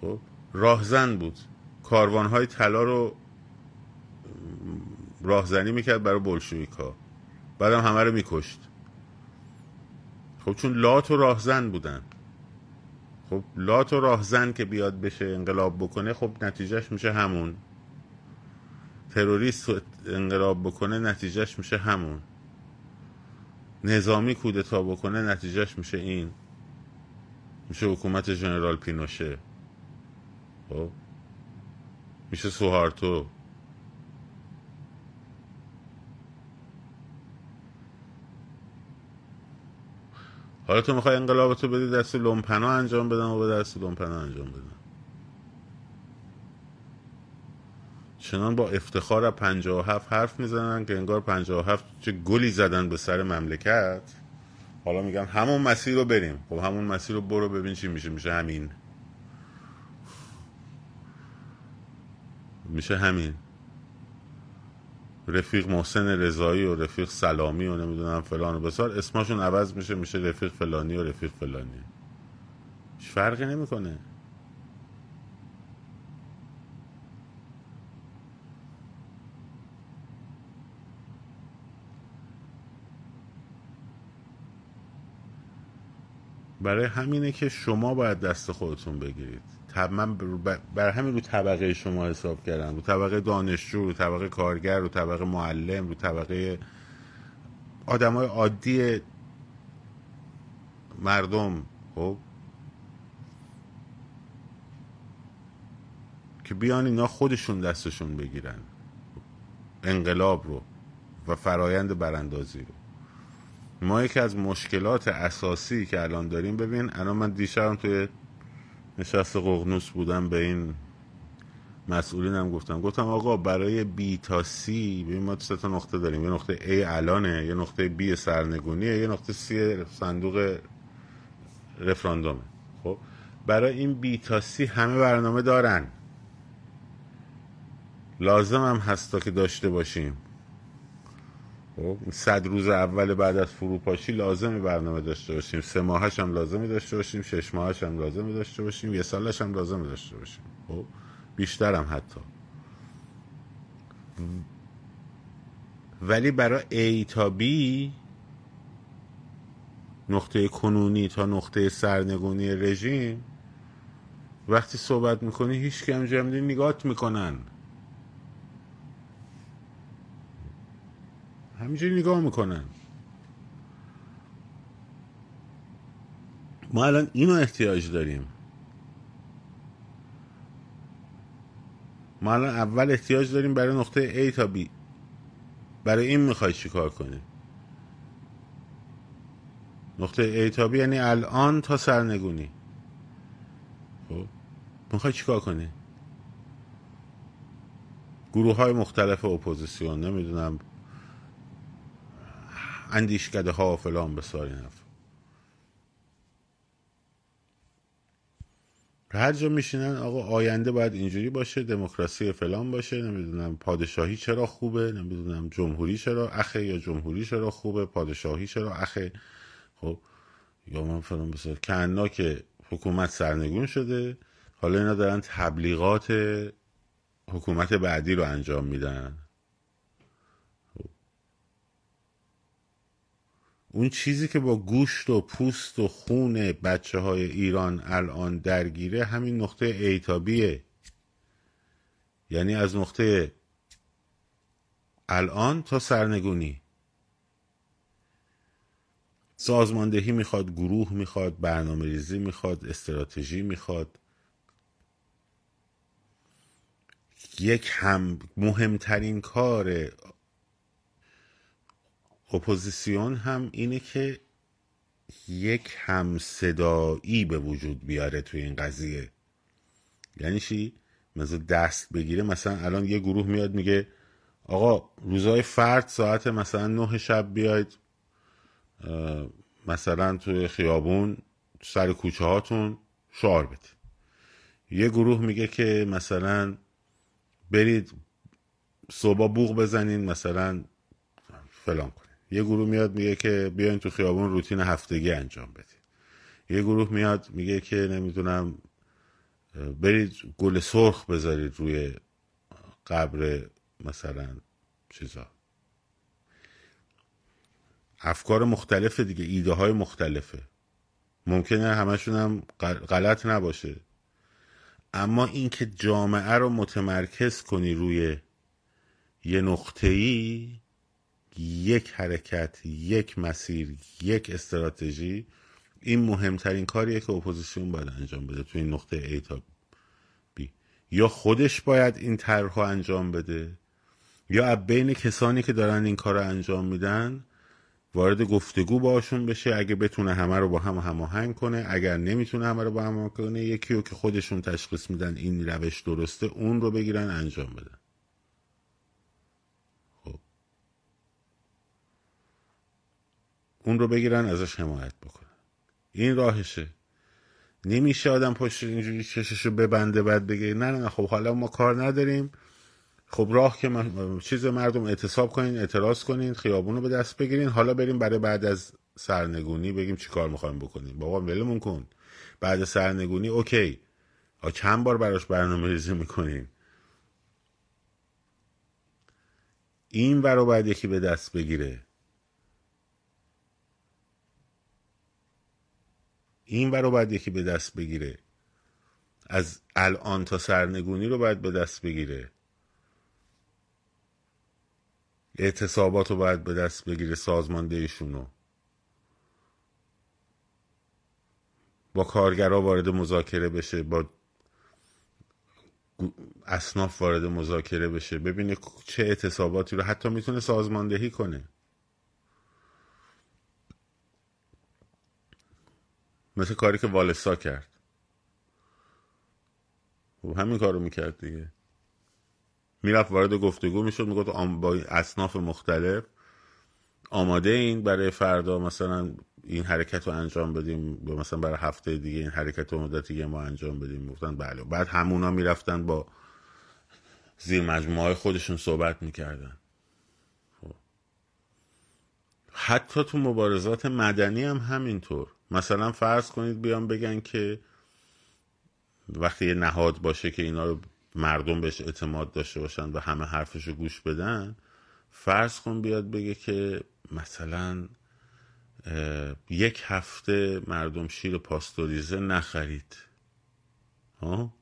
خب؟ راهزن بود. کاروان های طلا رو راهزنی می‌کرد برای بلشویکا بعدم همه رو میکشت. خب؟ چون لات و راهزن بودن. خب لات و راهزن که بیاد بشه انقلاب بکنه خب نتیجهش میشه همون. تروریست انقلاب بکنه نتیجهش میشه همون. نظامی کودتا بکنه نتیجهش میشه این. میشه حکومت ژنرال پینوشه. خب؟ میشه سوهارتو. حالا تو می‌خوای انقلابتو بدی دست لومپنا انجام بدن و به دست لومپنا انجام بدن. چنان با افتخار از 57 حرف می‌زنن که انگار 57 چه گلی زدن به سر مملکت. حالا میگن همون مسیر رو بریم. خب همون مسیر رو برو ببین چی میشه. میشه همین. میشه همین. رفیق محسن رضایی و رفیق سلامی و نمی‌دونم فلان و بسار اسمشون عوض میشه میشه رفیق فلانی و رفیق فلانی. فرقی نمی‌کنه. برای همینه که شما باید دست خودتون بگیرید. من بر همین رو طبقه شما حساب کردم. رو طبقه دانشجو رو طبقه کارگر رو طبقه معلم رو طبقه آدم های عادی مردم. خب؟ که بیان اینا خودشون دستشون بگیرن. انقلاب رو و فرایند براندازی رو. ما یکی از مشکلات اساسی که الان داریم ببین الان من دیشبم توی نشست قغنوس بودم به این مسئولینم گفتم. گفتم آقا برای بی تا سی ببین ما سه تا نقطه داریم. یه نقطه A الانه یه نقطه B سرنگونیه یه نقطه C صندوق رفراندومه. خب؟ برای این بی تا سی همه برنامه دارن. لازم هم هستا که داشته باشیم. صد روز اول بعد از فروپاشی لازم برنامه داشته باشیم. سه ماهش هم لازم داشته باشیم شش ماهش هم لازم داشته باشیم یه سالش هم لازم داشته باشیم. خب بیشتر هم حتی. ولی برای A تا B نقطه کنونی تا نقطه سرنگونی رژیم وقتی صحبت می‌کنی هیچ کم جمعی نگات می‌کنن. همینجوری نگاه می‌کنن ما الان اینو احتیاج داریم. ما الان اول احتیاج داریم برای نقطه A تا B. برای این می‌خوای چیکار کنی؟ نقطه A تا B یعنی الان تا سرنگونی. خب می‌خوای چیکار کنی؟ گروه های مختلف اپوزیسیون نمی‌دونم اندیشکده ها و فلان بسار این هر جا میشینن آقا آینده باید اینجوری باشه دموکراسی فلان باشه نمی‌دونم پادشاهی چرا خوبه نمی‌دونم جمهوری چرا اخه یا جمهوری چرا خوبه پادشاهی چرا اخه. خب یا من فلان بسار کنا که حکومت سرنگون شده حالا اینا دارن تبلیغات حکومت بعدی رو انجام میدن. اون چیزی که با گوشت و پوست و خون بچه های ایران الان درگیره همین نقطه ایتابیه. یعنی از نقطه الان تا سرنگونی. سازماندهی می‌خواد گروه می‌خواد برنامه ریزی می‌خواد استراتژی می‌خواد. یک هم مهمترین کار اپوزیسیون هم اینه که یک همصدایی به وجود بیاره توی این قضیه. یعنی چی؟ مثلا دست بگیره مثلا الان یه گروه میاد میگه آقا روزای فرد ساعت مثلا نه شب بیاید مثلا توی خیابون سر کوچه هاتون شعار بدید. یه گروه میگه که مثلا برید صبح بوغ بزنین مثلا فلان یه گروه میاد میگه که بیاین تو خیابون روتین هفتگی انجام بدید یه گروه میاد میگه که نمی‌دونم برید گل سرخ بذارید روی قبر مثلا چیزا. افکار مختلفه دیگه ایده های مختلفه. ممکنه همشون هم غلط نباشه. اما اینکه جامعه رو متمرکز کنی روی یه نقطه ای یک حرکت یک مسیر یک استراتژی این مهمترین کاریه که اپوزیسیون باید انجام بده تو این نقطه A تا B. یا خودش باید این طرح انجام بده یا بین کسانی که دارن این کار رو انجام میدن وارد گفتگو باشون بشه اگه بتونه همه رو با هم هماهنگ کنه اگر نمی‌تونه همه رو با هم کنه یکی رو که خودشون تشخیص میدن این روش درسته اون رو بگیرن انجام بدن. اون رو بگیرن ازش حمایت بکنن. این راهشه. نمیشه آدم پشت اینجوری چششو ببنده بعد بگه نه نه خب حالا ما کار نداریم. خب راه که چیز مردم اعتصاب کنین اعتراض کنین خیابون رو به دست بگیرین. حالا بریم برای بعد از سرنگونی بگیم چی کار می‌خوایم بکنیم. بابا ولمون کن. بعد سرنگونی اوکی. چند بار براش برنامه ریزی می‌کنین؟ این برا باید یکی به دست بگیره. این برا باید یکی به دست بگیره. از الان تا سرنگونی رو باید به دست بگیره. اعتصابات رو باید به دست بگیره سازماندهیشون رو. با کارگرها وارد مذاکره بشه با اصناف وارد مذاکره بشه. ببینه چه اعتصاباتی رو حتی می‌تونه سازماندهی کنه. مثل کاری که والسا کرد. خب همین کار رو می‌کرد دیگه. می‌رفت وارد گفتگو می‌شد می‌گفت با اصناف مختلف آماده این برای فردا مثلا این حرکت رو انجام بدیم مثلا برای هفته دیگه این حرکت رو مدت دیگه ما انجام بدیم. گفتن بله. بعد همونا می‌رفتن با زیر مجموعه های خودشون صحبت می‌کردن. خب. حتی تو مبارزات مدنی هم همینطور. مثلا فرض کنید بیان بگن که وقتی یه نهاد باشه که اینا رو مردم بهش اعتماد داشته باشن و همه حرفش رو گوش بدن فرض کن بیاد بگه که مثلا یک هفته مردم شیر پاستوریزه نخرید. ها؟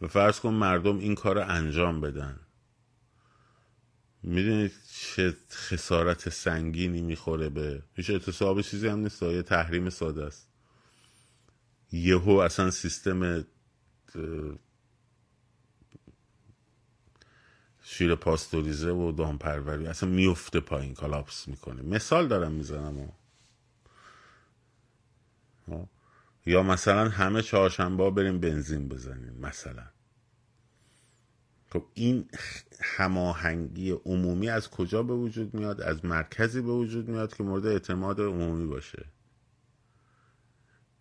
و فرض کن مردم این کار رو انجام بدن. می‌دونید چه خسارت سنگینی می‌خوره به هیچ اعتصاب چیزی هم نیست یه تحریم ساده است. یهو اصلا سیستم شیر پاستوریزه و دامپروری اصلا میفته پایین کالاپس می‌کنه. مثال دارم می‌زنم یا مثلا همه چهارشنبه بریم بنزین بزنیم مثلا. خب این هماهنگی عمومی از کجا به وجود میاد؟ از مرکزی به وجود میاد که مورد اعتماد عمومی باشه.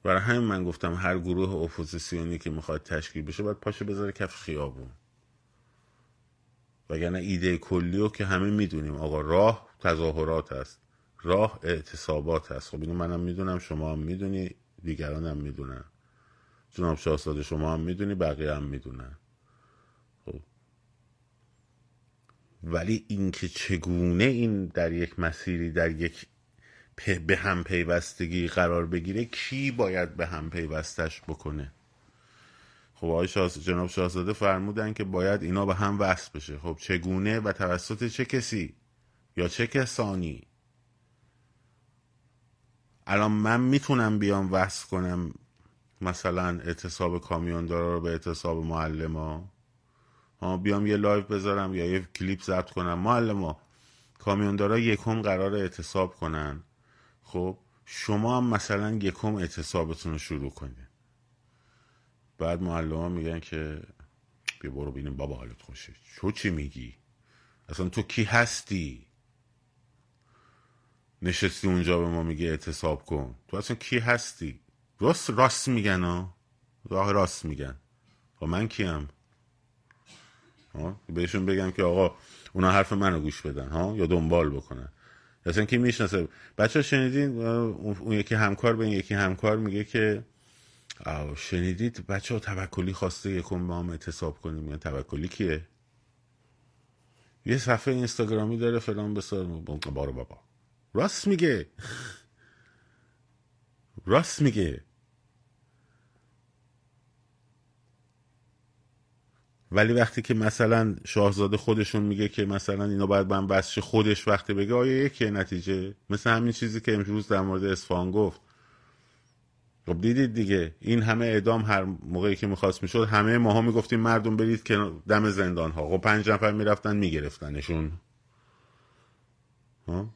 برای همین من گفتم هر گروه اپوزیسیونی که می‌خواد تشکیل بشه باید پاشه بذاره کف خیابون. وگرنه ایده کلی رو که همه می‌دونیم. آقا راه تظاهرات است. راه اعتصابات هست خب اینو منم می‌دونم شما هم می‌دونی دیگران هم می‌دونن. جناب شاهزاده شما هم می‌دونی بقیه هم می‌دونن خب ولی اینکه چگونه این در یک مسیری در یک به هم پیوستگی قرار بگیره کی باید به هم پیوستش بکنه؟ خب آقای جناب شاهزاده فرمودن که باید اینا به هم وصل بشه. خب چگونه و توسط چه کسی یا چه کسانی؟ الان من می‌تونم بیام وصل کنم مثلا اعتصاب کامیوندارا رو به اعتصاب معلم ها بیام یه live بذارم یا یه کلیپ ضبط کنم. معلم ها کامیوندارا یکم قرار اعتصاب کنن. خب شما هم مثلا یکم اعتصابتون رو شروع کنید بعد معلم ها میگن که بیا برو بینیم بابا حالت خوشه. چو چی میگی؟ اصلا تو کی هستی؟ نشستی اونجا به ما میگه اعتصاب کن. تو اصلا کی هستی؟ راست راست میگن ها. راست میگن. و خب من کیم؟ بهشون بگم که آقا اونا حرف منو گوش بدن ها؟ یا دنبال بکنن. اصلا کی می‌شناسه؟ بچه شنیدین؟ اون یکی همکار به این یکی همکار میگه که شنیدید بچه ها توکلی خواسته یکم با هم اعتصاب کنیم؟ یا توکلی کیه؟ یه صفحه اینستاگرامی داره فلان بسار. بارو بابا راست میگه. راست میگه. ولی وقتی که مثلا شاهزاده خودشون میگه که مثلا اینا باید من بسش خودش وقتی بگه آیا یکیه نتیجه؟ مثل همین چیزی که امروز در مورد اصفهان گفت. خب دیدید دیگه این همه اعدام هر موقعی که می‌خواست می‌شد همه ماها می‌گفتیم مردم برید که دم زندان ها خب پنج نفر می‌رفتن میگرفتنشون. ها؟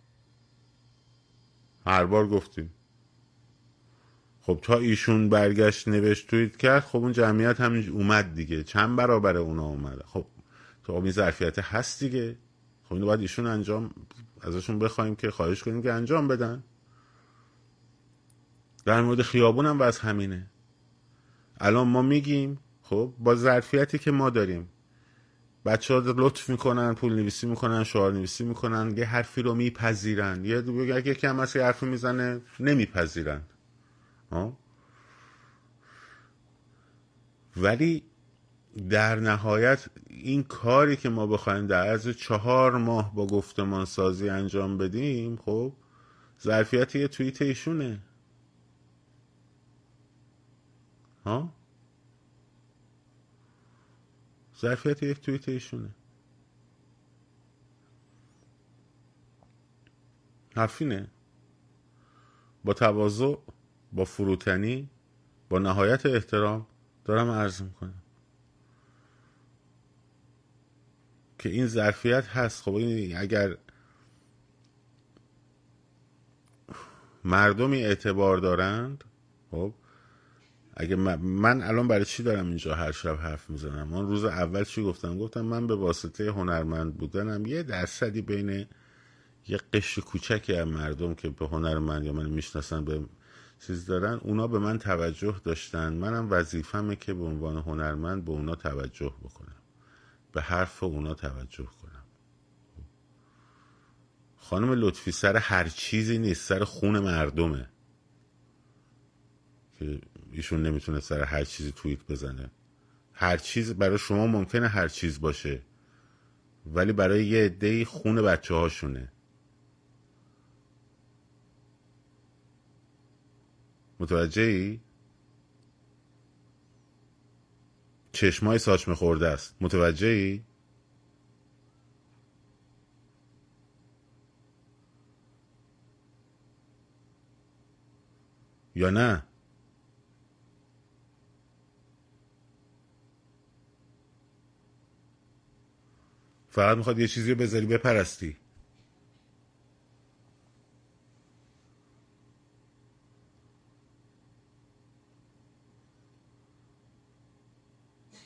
هر بار گفتیم. خب تا ایشون برگشت نوشت توییت کرد خب اون جمعیت همین اومد دیگه. چند برابر اونا اومده؟ خب تو این ظرفیت هست دیگه. خب اینو باید ایشون انجام ازشون بخوایم که خواهش کنیم که انجام بدن. در مورد خیابون هم وضع همینه. الان ما میگیم خب با ظرفیتی که ما داریم بچه ها لطف می‌کنن پول نویسی می‌کنن شعار نویسی می‌کنن یه حرفی رو میپذیرن. یه اگه یکی هم یه حرفی می‌زنه نمیپذیرن. ولی در نهایت این کاری که ما بخوایم در از چهار ماه با گفتمان سازی انجام بدیم خب ظرفیت یه توییت ایشونه. ها؟ ظرفیت یک توییت ایشونه. حرفینه با تواضع با فروتنی با نهایت احترام دارم عرض می‌کنم. که این ظرفیت هست. خب اگر مردمی اعتبار دارند خب اگه من, الان برای چی دارم اینجا هر شب حرف می‌زنم؟ من روز اول چی گفتم؟ گفتم من به واسطه هنرمند بودنم یه درصدی بین یه قش کوچکی از مردم که به هنرمند یا من می‌شناسن به چیز دارن اونا به من توجه داشتن. منم وظیفمه که به عنوان هنرمند به اونا توجه بکنم. به حرف اونا توجه کنم. خانم لطفی سر هر چیزی نیست سر خون مردمه. که ایشون نمی‌تونه سر هر چیزی توییت بزنه. هر چیز برای شما ممکنه هر چیز باشه. ولی برای یه عده خون بچه هاشونه متوجه ای؟ چشمای ساچمه خورده است متوجه ای؟ یا نه فقط می‌خواد یه چیزی رو بذاری بپرستی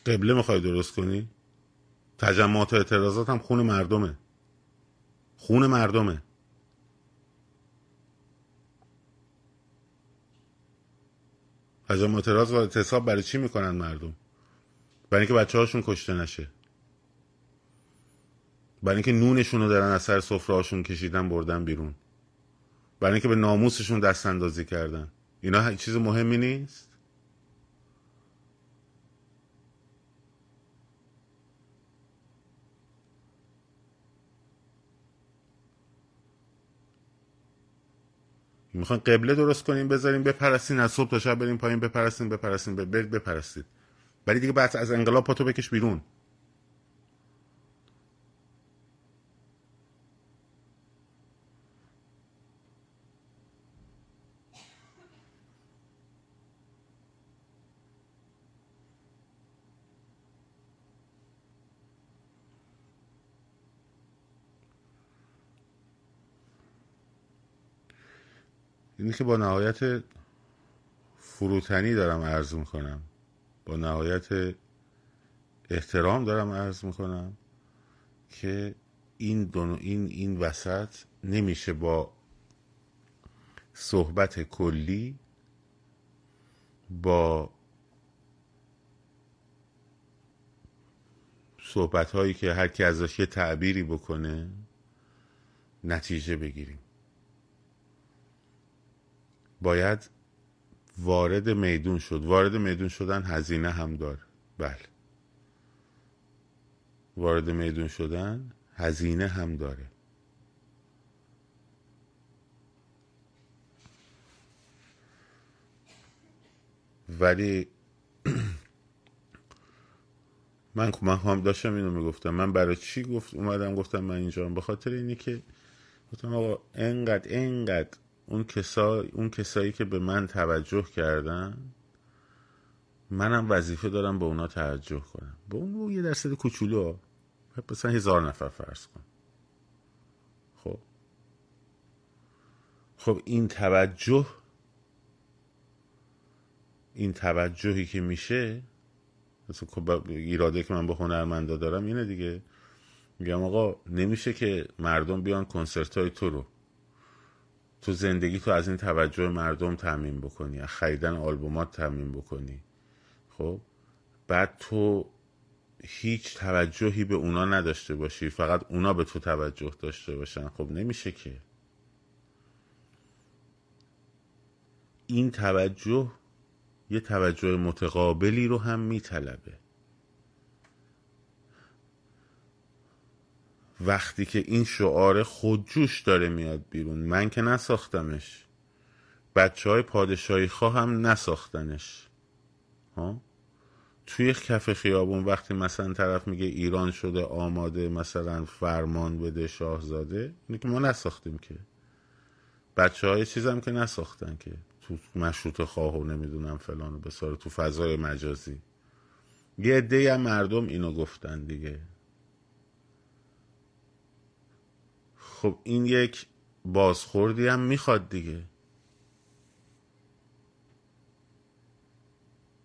قبله می‌خوای درست کنی؟ تجمعات و اعتراضات هم خون مردمه. خون مردمه. تجمع اعتراض و اعتصاب برای چی می‌کنن مردم؟ برای اینکه بچه هاشون کشته نشه. برای اینکه نونشون رو دارن از سر سفره کشیدن بردن بیرون. برای اینکه به ناموسشون دست اندازی کردن. اینا چیز مهمی نیست؟ می‌خواین قبله درست کنیم بذاریم بپرستین از صبح تا شب بریم پایین بپرستین بپرستین برید بپرستید. ولی دیگه بعد از انقلاب پاتو بکش بیرون. اینی که با نهایت فروتنی دارم عرض می‌کنم. با نهایت احترام دارم عرض می‌کنم که این دونو این این وسط نمیشه با صحبت کلی با صحبت هایی که هر کی ازش یه تعبیری بکنه نتیجه بگیریم. باید وارد میدون شد. وارد میدون شدن هزینه هم داره. بله. وارد میدون شدن هزینه هم داره. ولی من من هم داشتم اینو می‌گفتم. من برای چی گفت اومدم گفتم من اینجا. به خاطر اینی که گفتم آقا انقدر انقدر اون, کسا... اون کسایی که به من توجه کردن منم وظیفه دارم به اونا توجه کنم. به اون یه درصد کوچولو مثلا هزار نفر فرض کن. خب. خب این توجه این توجهی که میشه مثل خب ایراده که من به هنرمندا دارم اینه دیگه. میگم آقا نمیشه که مردم بیان کنسرت های تو رو تو زندگی تو از این توجه مردم تعمین بکنی از خریدن آلبومات تعمین بکنی. خب؟ بعد تو هیچ توجهی به اونا نداشته باشی فقط اونا به تو توجه داشته باشن. خب نمیشه که. این توجه یه توجه متقابلی رو هم میطلبه. وقتی که این شعار خودجوش داره میاد بیرون من که نساختمش. بچه های پادشاهی خواه هم نساختنش. ها؟ توی کف خیابون وقتی مثلا طرف میگه ایران شده آماده مثلا فرمان بده شاهزاده اینه که ما نساختیم که. بچه های چیزم که نساختن که. تو مشروط خواه و نمی‌دونم فلان و بساره تو فضای مجازی. یه هم مردم اینو گفتن دیگه. خب این یک بازخوردی هم می‌خواد دیگه.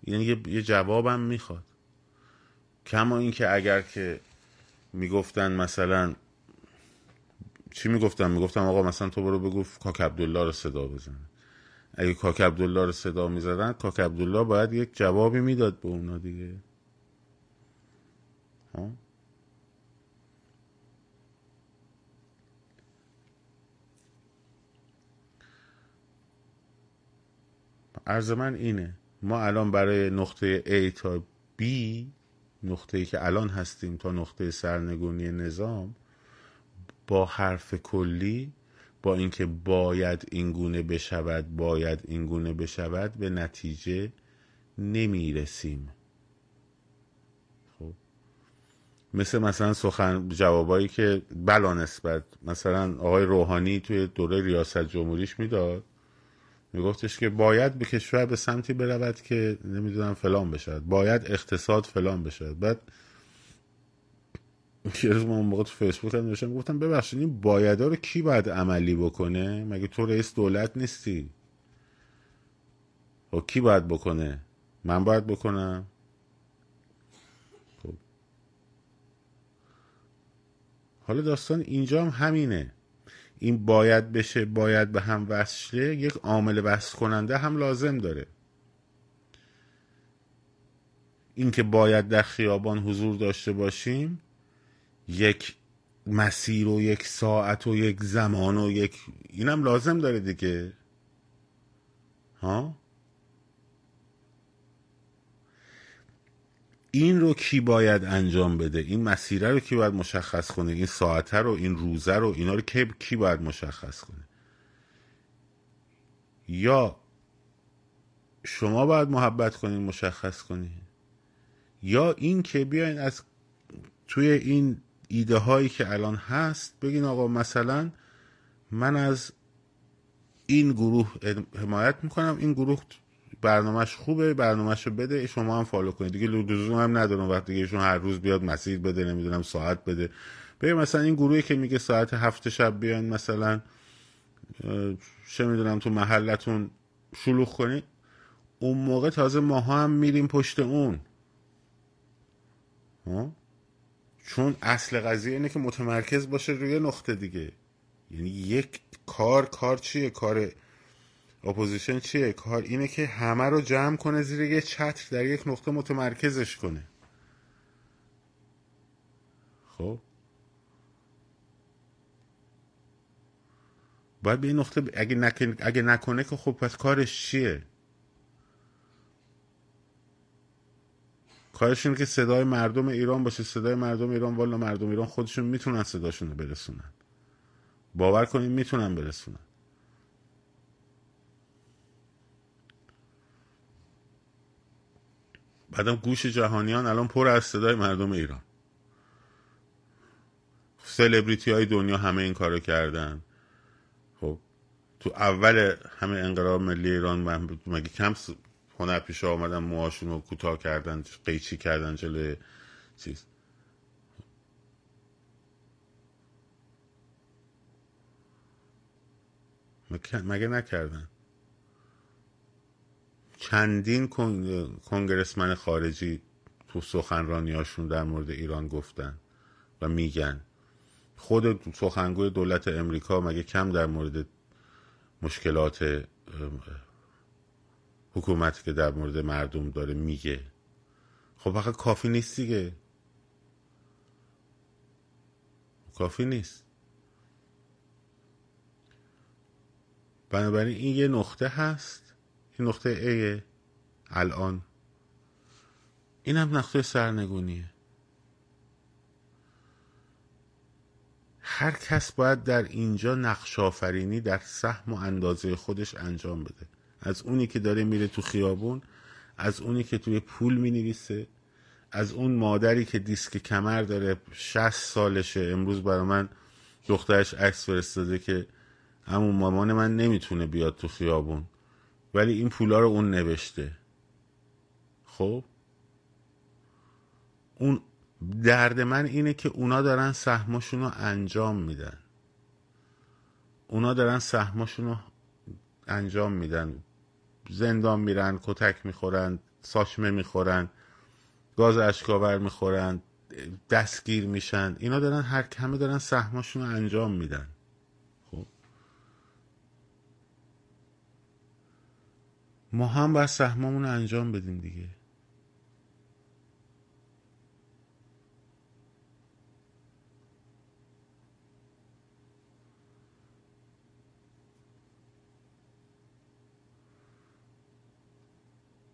یعنی یه جوابم می‌خواد. کما اینکه اگر که می‌گفتن مثلا چی می‌گفتن؟ می‌گفتم آقا مثلا تو برو بگو کاک عبدالله رو صدا بزن. اگه کاک عبدالله رو صدا می‌زدن کاک عبدالله باید یک جوابی می‌داد به اونا دیگه. ها؟ عرض من اینه. ما الان برای نقطه A تا B نقطه ای که الان هستیم تا نقطه سرنگونی نظام با حرف کلی با اینکه باید این گونه بشود باید این گونه بشود به نتیجه نمی‌رسیم. خب. مثل مثلا سخن جوابایی که بلا نسبت مثلا آقای روحانی توی دوره ریاست جمهوریش می‌داد میگفتش که باید به کشور به سمتی برود که نمی‌دونم فلان بشد باید اقتصاد فلان بشد بعد یه روز ما موقع تو فیسبوک هم نوشتم گفتم ببخشید این بایدا رو کی باید عملی بکنه؟ مگه تو رئیس دولت نیستی؟ خب کی باید بکنه؟ من باید بکنم. خب. حالا داستان اینجا هم همینه. این باید بشه باید به هم وصله یک عامل وصل کننده هم لازم داره. اینکه باید در خیابان حضور داشته باشیم یک مسیر و یک ساعت و یک زمان و یک اینم لازم داره دیگه. ها؟ این رو کی باید انجام بده؟ این مسیره رو کی باید مشخص کنه؟ این ساعته رو این روزه رو اینا رو کی, کی باید مشخص کنه؟ یا شما باید محبت کنین مشخص کنین؟ یا این که بیاین از توی این ایده هایی که الان هست بگین آقا مثلا من از این گروه حمایت می‌کنم این گروه برنامهش خوبه برنامهش بده شما هم فالو کنید. دیگه لزوم هم ندارم وقتی ایشون هر روز بیاد مسیر بده نمی‌دونم ساعت بده. بگیم مثلا این گروهی که میگه ساعت هفت شب بیان مثلا چه می‌دونم تو محلتون شلوغ کنید اون موقع تازه ماها هم میریم پشت اون. ها؟ چون اصل قضیه اینه که متمرکز باشه روی نقطه دیگه. یعنی یک کار کار چیه؟ کار اپوزیشن چیه؟ کار اینه که همه رو جمع کنه زیر یه چتر در یک نقطه متمرکزش کنه. خب؟ باید به این نقطه اگه, نکنه اگه نکنه که خب پس کارش چیه؟ کارش اینه که صدای مردم ایران باشه. صدای مردم ایران والا مردم ایران خودشون می‌تونن صداشون رو برسونن. باور کنید می‌تونن برسونن. بعدم گوش جهانیان الان پر از صدای مردم ایران. سلبریتی های دنیا همه این کارو کردن. خب تو اول همه انقلاب ملی ایران مگه کم هنر پیش آمدن موهاشون رو کوتاه کردن قیچی کردن جلوی چیز؟ مگه نکردن؟ چندین کنگرسمن خارجی تو سخنرانیاشون در مورد ایران گفتن و میگن. خود سخنگوی دولت امریکا مگه کم در مورد مشکلات حکومتی که در مورد مردم داره میگه؟ خب فقط کافی نیست دیگه. کافی نیست. بنابراین این یه نقطه هست. این نقطه ایه الان. این هم نقطه سرنگونیه. هر کس باید در اینجا نقش آفرینی در سهم و اندازه خودش انجام بده. از اونی که داره میره تو خیابون از اونی که توی پول می نویسه از اون مادری که دیسک کمر داره شست سالشه. امروز برای من دخترش عکس فرستاده که همون مامان من نمی‌تونه بیاد تو خیابون. ولی این پولا رو اون نوشته. خب؟ اون درد من اینه که اونا دارن سهمشون رو انجام میدن. اونا دارن سهمشون رو انجام میدن. زندان میرن کتک می‌خورن ساشمه می‌خورن گاز اشکاور می‌خورن دستگیر میشن. اینا دارن هر کمه دارن سهمشون رو انجام میدن. ما هم باید سهممون رو انجام بدیم دیگه.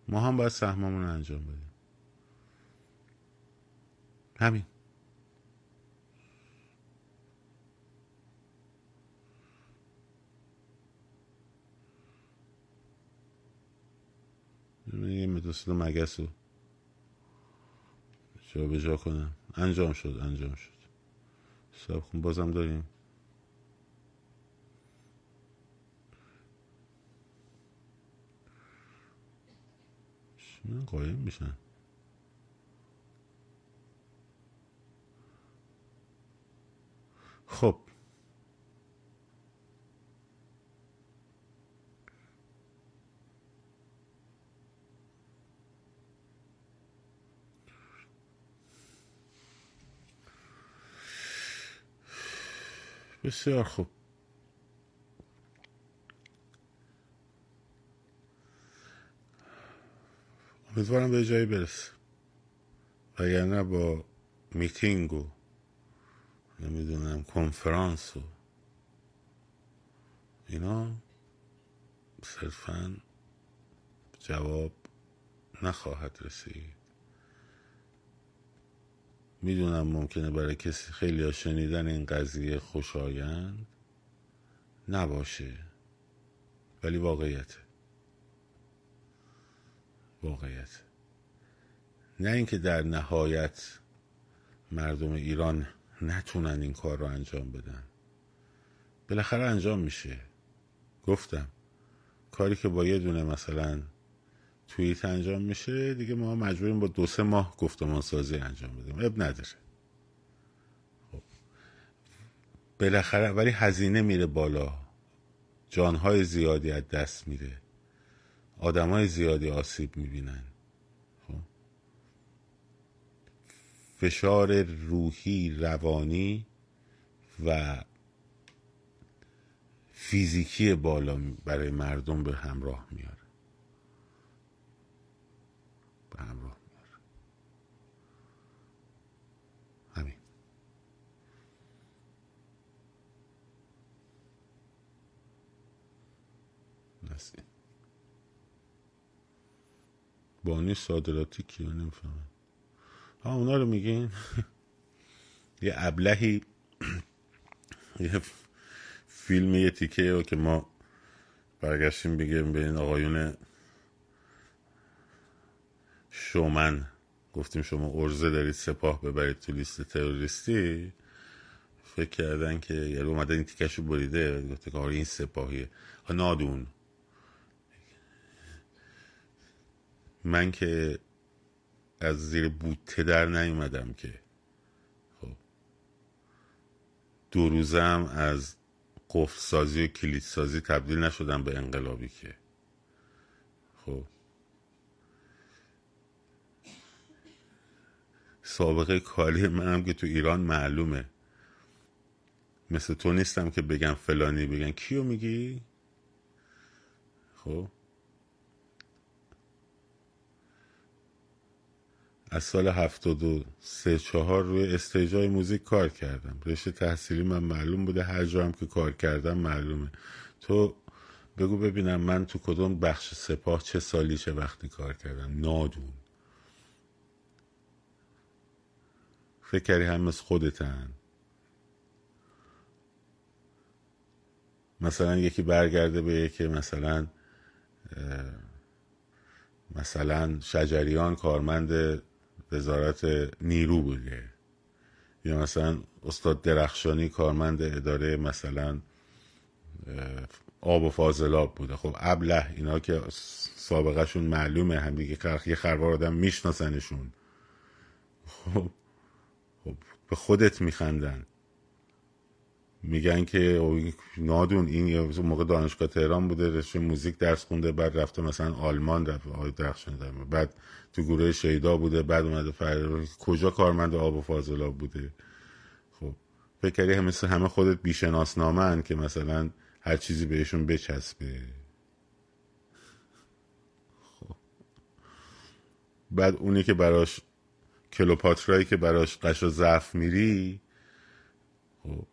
ما هم باید سهممون رو انجام بدیم. همین. یه مدرسه مگس رو جا به جا کنم. انجام شد انجام شد. سب خون بازم داریم. من قایم میشن. خب بسیار خوب. امیدوارم به جایی برسه. وگرنه با میتینگ و نمی‌دونم کنفرانس و اینا صرفا جواب نخواهد رسید. می‌دونم ممکنه برای کسی خیلی شنیدن این قضیه خوشایند نباشه ولی واقعیته. واقعیت نه اینکه در نهایت مردم ایران نتونن این کار رو انجام بدن. بالاخره انجام میشه. گفتم کاری که با یه دونه مثلا توییت انجام میشه دیگه ما مجبوریم با دو سه ماه گفتمان سازی انجام بدیم. اب نداره. خب. بالاخره ولی هزینه میره بالا. جانهای زیادی از دست میره. آدمای زیادی آسیب می‌بینن. خب. فشار روحی روانی و فیزیکی بالا برای مردم به همراه میاره به همراه میاره همین. نسیم. بانی صادراتی کیو نمی‌فهمم ها اونا رو میگین؟ یه ابلهی یه فیلم یه تیکه رو که ما برگشتیم بگیم به این آقایون شومن. گفتیم شما ارزه دارید سپاه ببرید تو لیست تروریستی. فکر کردن که یه اومده این تیکش رو بریده. گفته که این سپاهیه. نادون. من که از زیر بوته در نیومدم که. خب. دو روزم از قفل سازی و کلید سازی تبدیل نشدن به انقلابی که خب سابقه کاری منم که تو ایران معلومه. مثل تو نیستم که بگم فلانی بگن کیو میگی؟ خب. از سال هفتاد و سه چهار روی استیجای موزیک کار کردم. رشته تحصیلی من معلوم بوده. هر جا هم که کار کردم معلومه. تو بگو ببینم من تو کدوم بخش سپاه چه سالی چه وقتی کار کردم. نادون. فکر کردی هم مثل خودتن؟ مثلا یکی برگرده به که مثلا مثلا شجریان کارمند وزارت نیرو بوده. یا مثلا استاد درخشانی کارمند اداره مثلا آب و فاضلاب بوده. خب ابله اینا که سابقهشون معلومه هم دیگه یه خروار آدم میشناسنشون. خب به خودت میخندن. میگن که نادون این موقع دانشگاه تهران بوده رشته موزیک درس خونده بعد رفته مثلا آلمان رفته آقای درخشان بعد تو گروه شیدا بوده بعد اومده فر... کجا کارمند آب و فاضلاب بوده؟ خب فکر کردی همه همه خودت بیشناسنامن که مثلا هر چیزی بهشون بچسبه. خب. بعد اونی که براش کلوپاترایی که براش قش و ضعف میری خب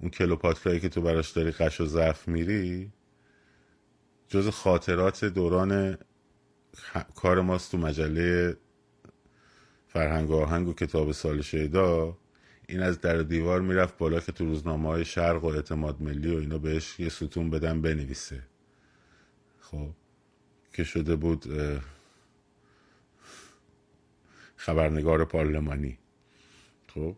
اون کلوپاترایی که تو براش داری قش و ضعف میری جز خاطرات دوران کار ماست تو مجله فرهنگ و آهنگ و کتاب سال شیدا این از در دیوار می‌رفت بالا که تو روزنامه های شرق و اعتماد ملی و اینا بهش یه ستون بدن بنویسه. خب که شده بود خبرنگار پارلمانی. خب؟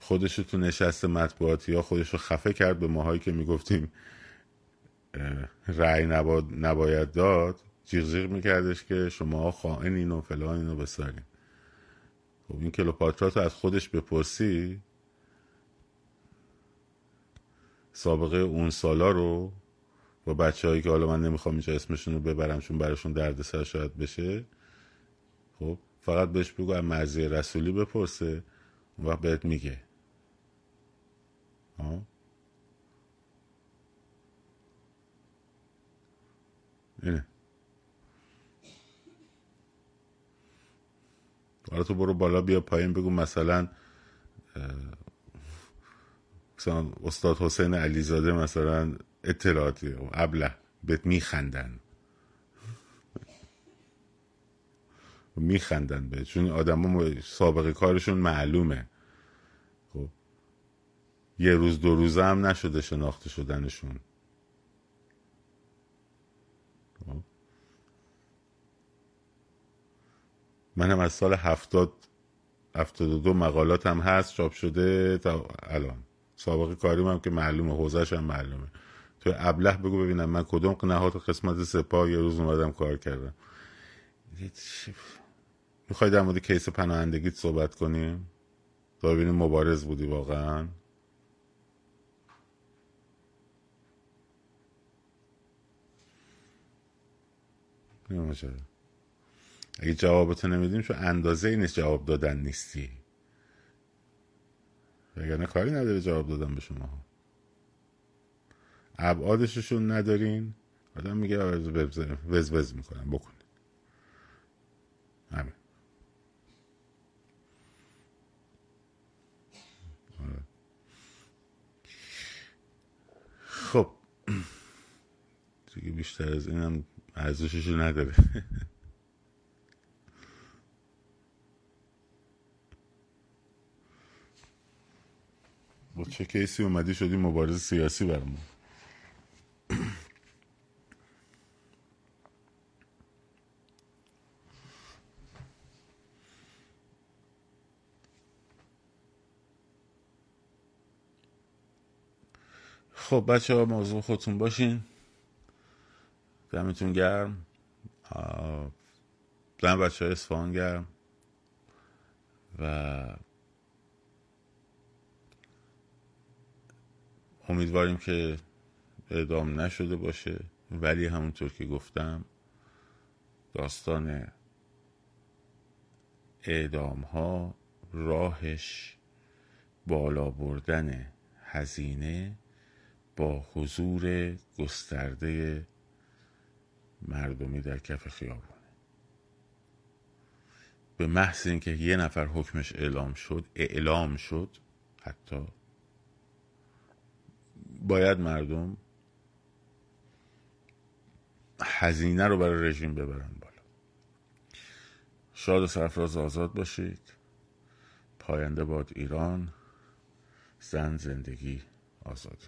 خودشو تو نشست مطبوعاتی یا خودشو خفه کرد به ماهایی که می‌گفتیم رأی نباید داد جیغ جیغ میکردش که شما خائنین و فلان اینو بسارین خب این کلوپاترا تو از خودش بپرسی سابقه اون سالا رو با بچه هایی که حالا من نمی‌خوام اینجا اسمشون رو ببرم چون براشون دردسر شاید بشه خب فقط بهش بگو از مرزی رسولی بپرسه اون وقت بهت میگه. ها اینه. حالا تو برو بالا بیا پایین بگو مثلا مثلا استاد حسین علیزاده مثلا اطلاعاتی ابله بهت میخندن. میخندن به چون آدم سابقه کارشون معلومه. خب. یه روز دو روزه هم نشده شناخته شدنشون. خب. من هم از سال هفتاد هفتاد و دو هم هست چاپ شده تا الان. سابقه کاریم هم که معلومه حوزش هم معلومه. تو ابله بگو ببینم من کدوم نهاد قسمت سپاه یه روز اومدم کار کردم. می‌خوای در مورد کیس پناهندگیت صحبت کنیم؟ تا ببینیم مبارز بودی واقعا. اگه جوابتو نمیدیم چون اندازه ای نیست جواب دادن نیستی. وگرنه کاری نداره جواب دادن به شما ابعادششون ندارین؟ آدم میگه وز وز می‌کنن بکن. همین. آره. خب. دیگه بیشتر از اینم ارزششو نداره. با چه کیسی اومدی شدی مبارز سیاسی برمون خب بچه ها موضوع خودتون باشین. دمتون گرم. دم بچه های اصفهان گرم. و امیدواریم که اعدام نشده باشه. ولی همونطور که گفتم داستان اعدام ها راهش بالا بردن هزینه با حضور گسترده مردمی در کف خیابونه. به محض اینکه یه نفر حکمش اعلام شد اعلام شد حتی باید مردم هزینه رو برای رژیم ببرن بالا. شاد و سرفراز آزاد باشید. پاینده باد ایران. زن زندگی آزادی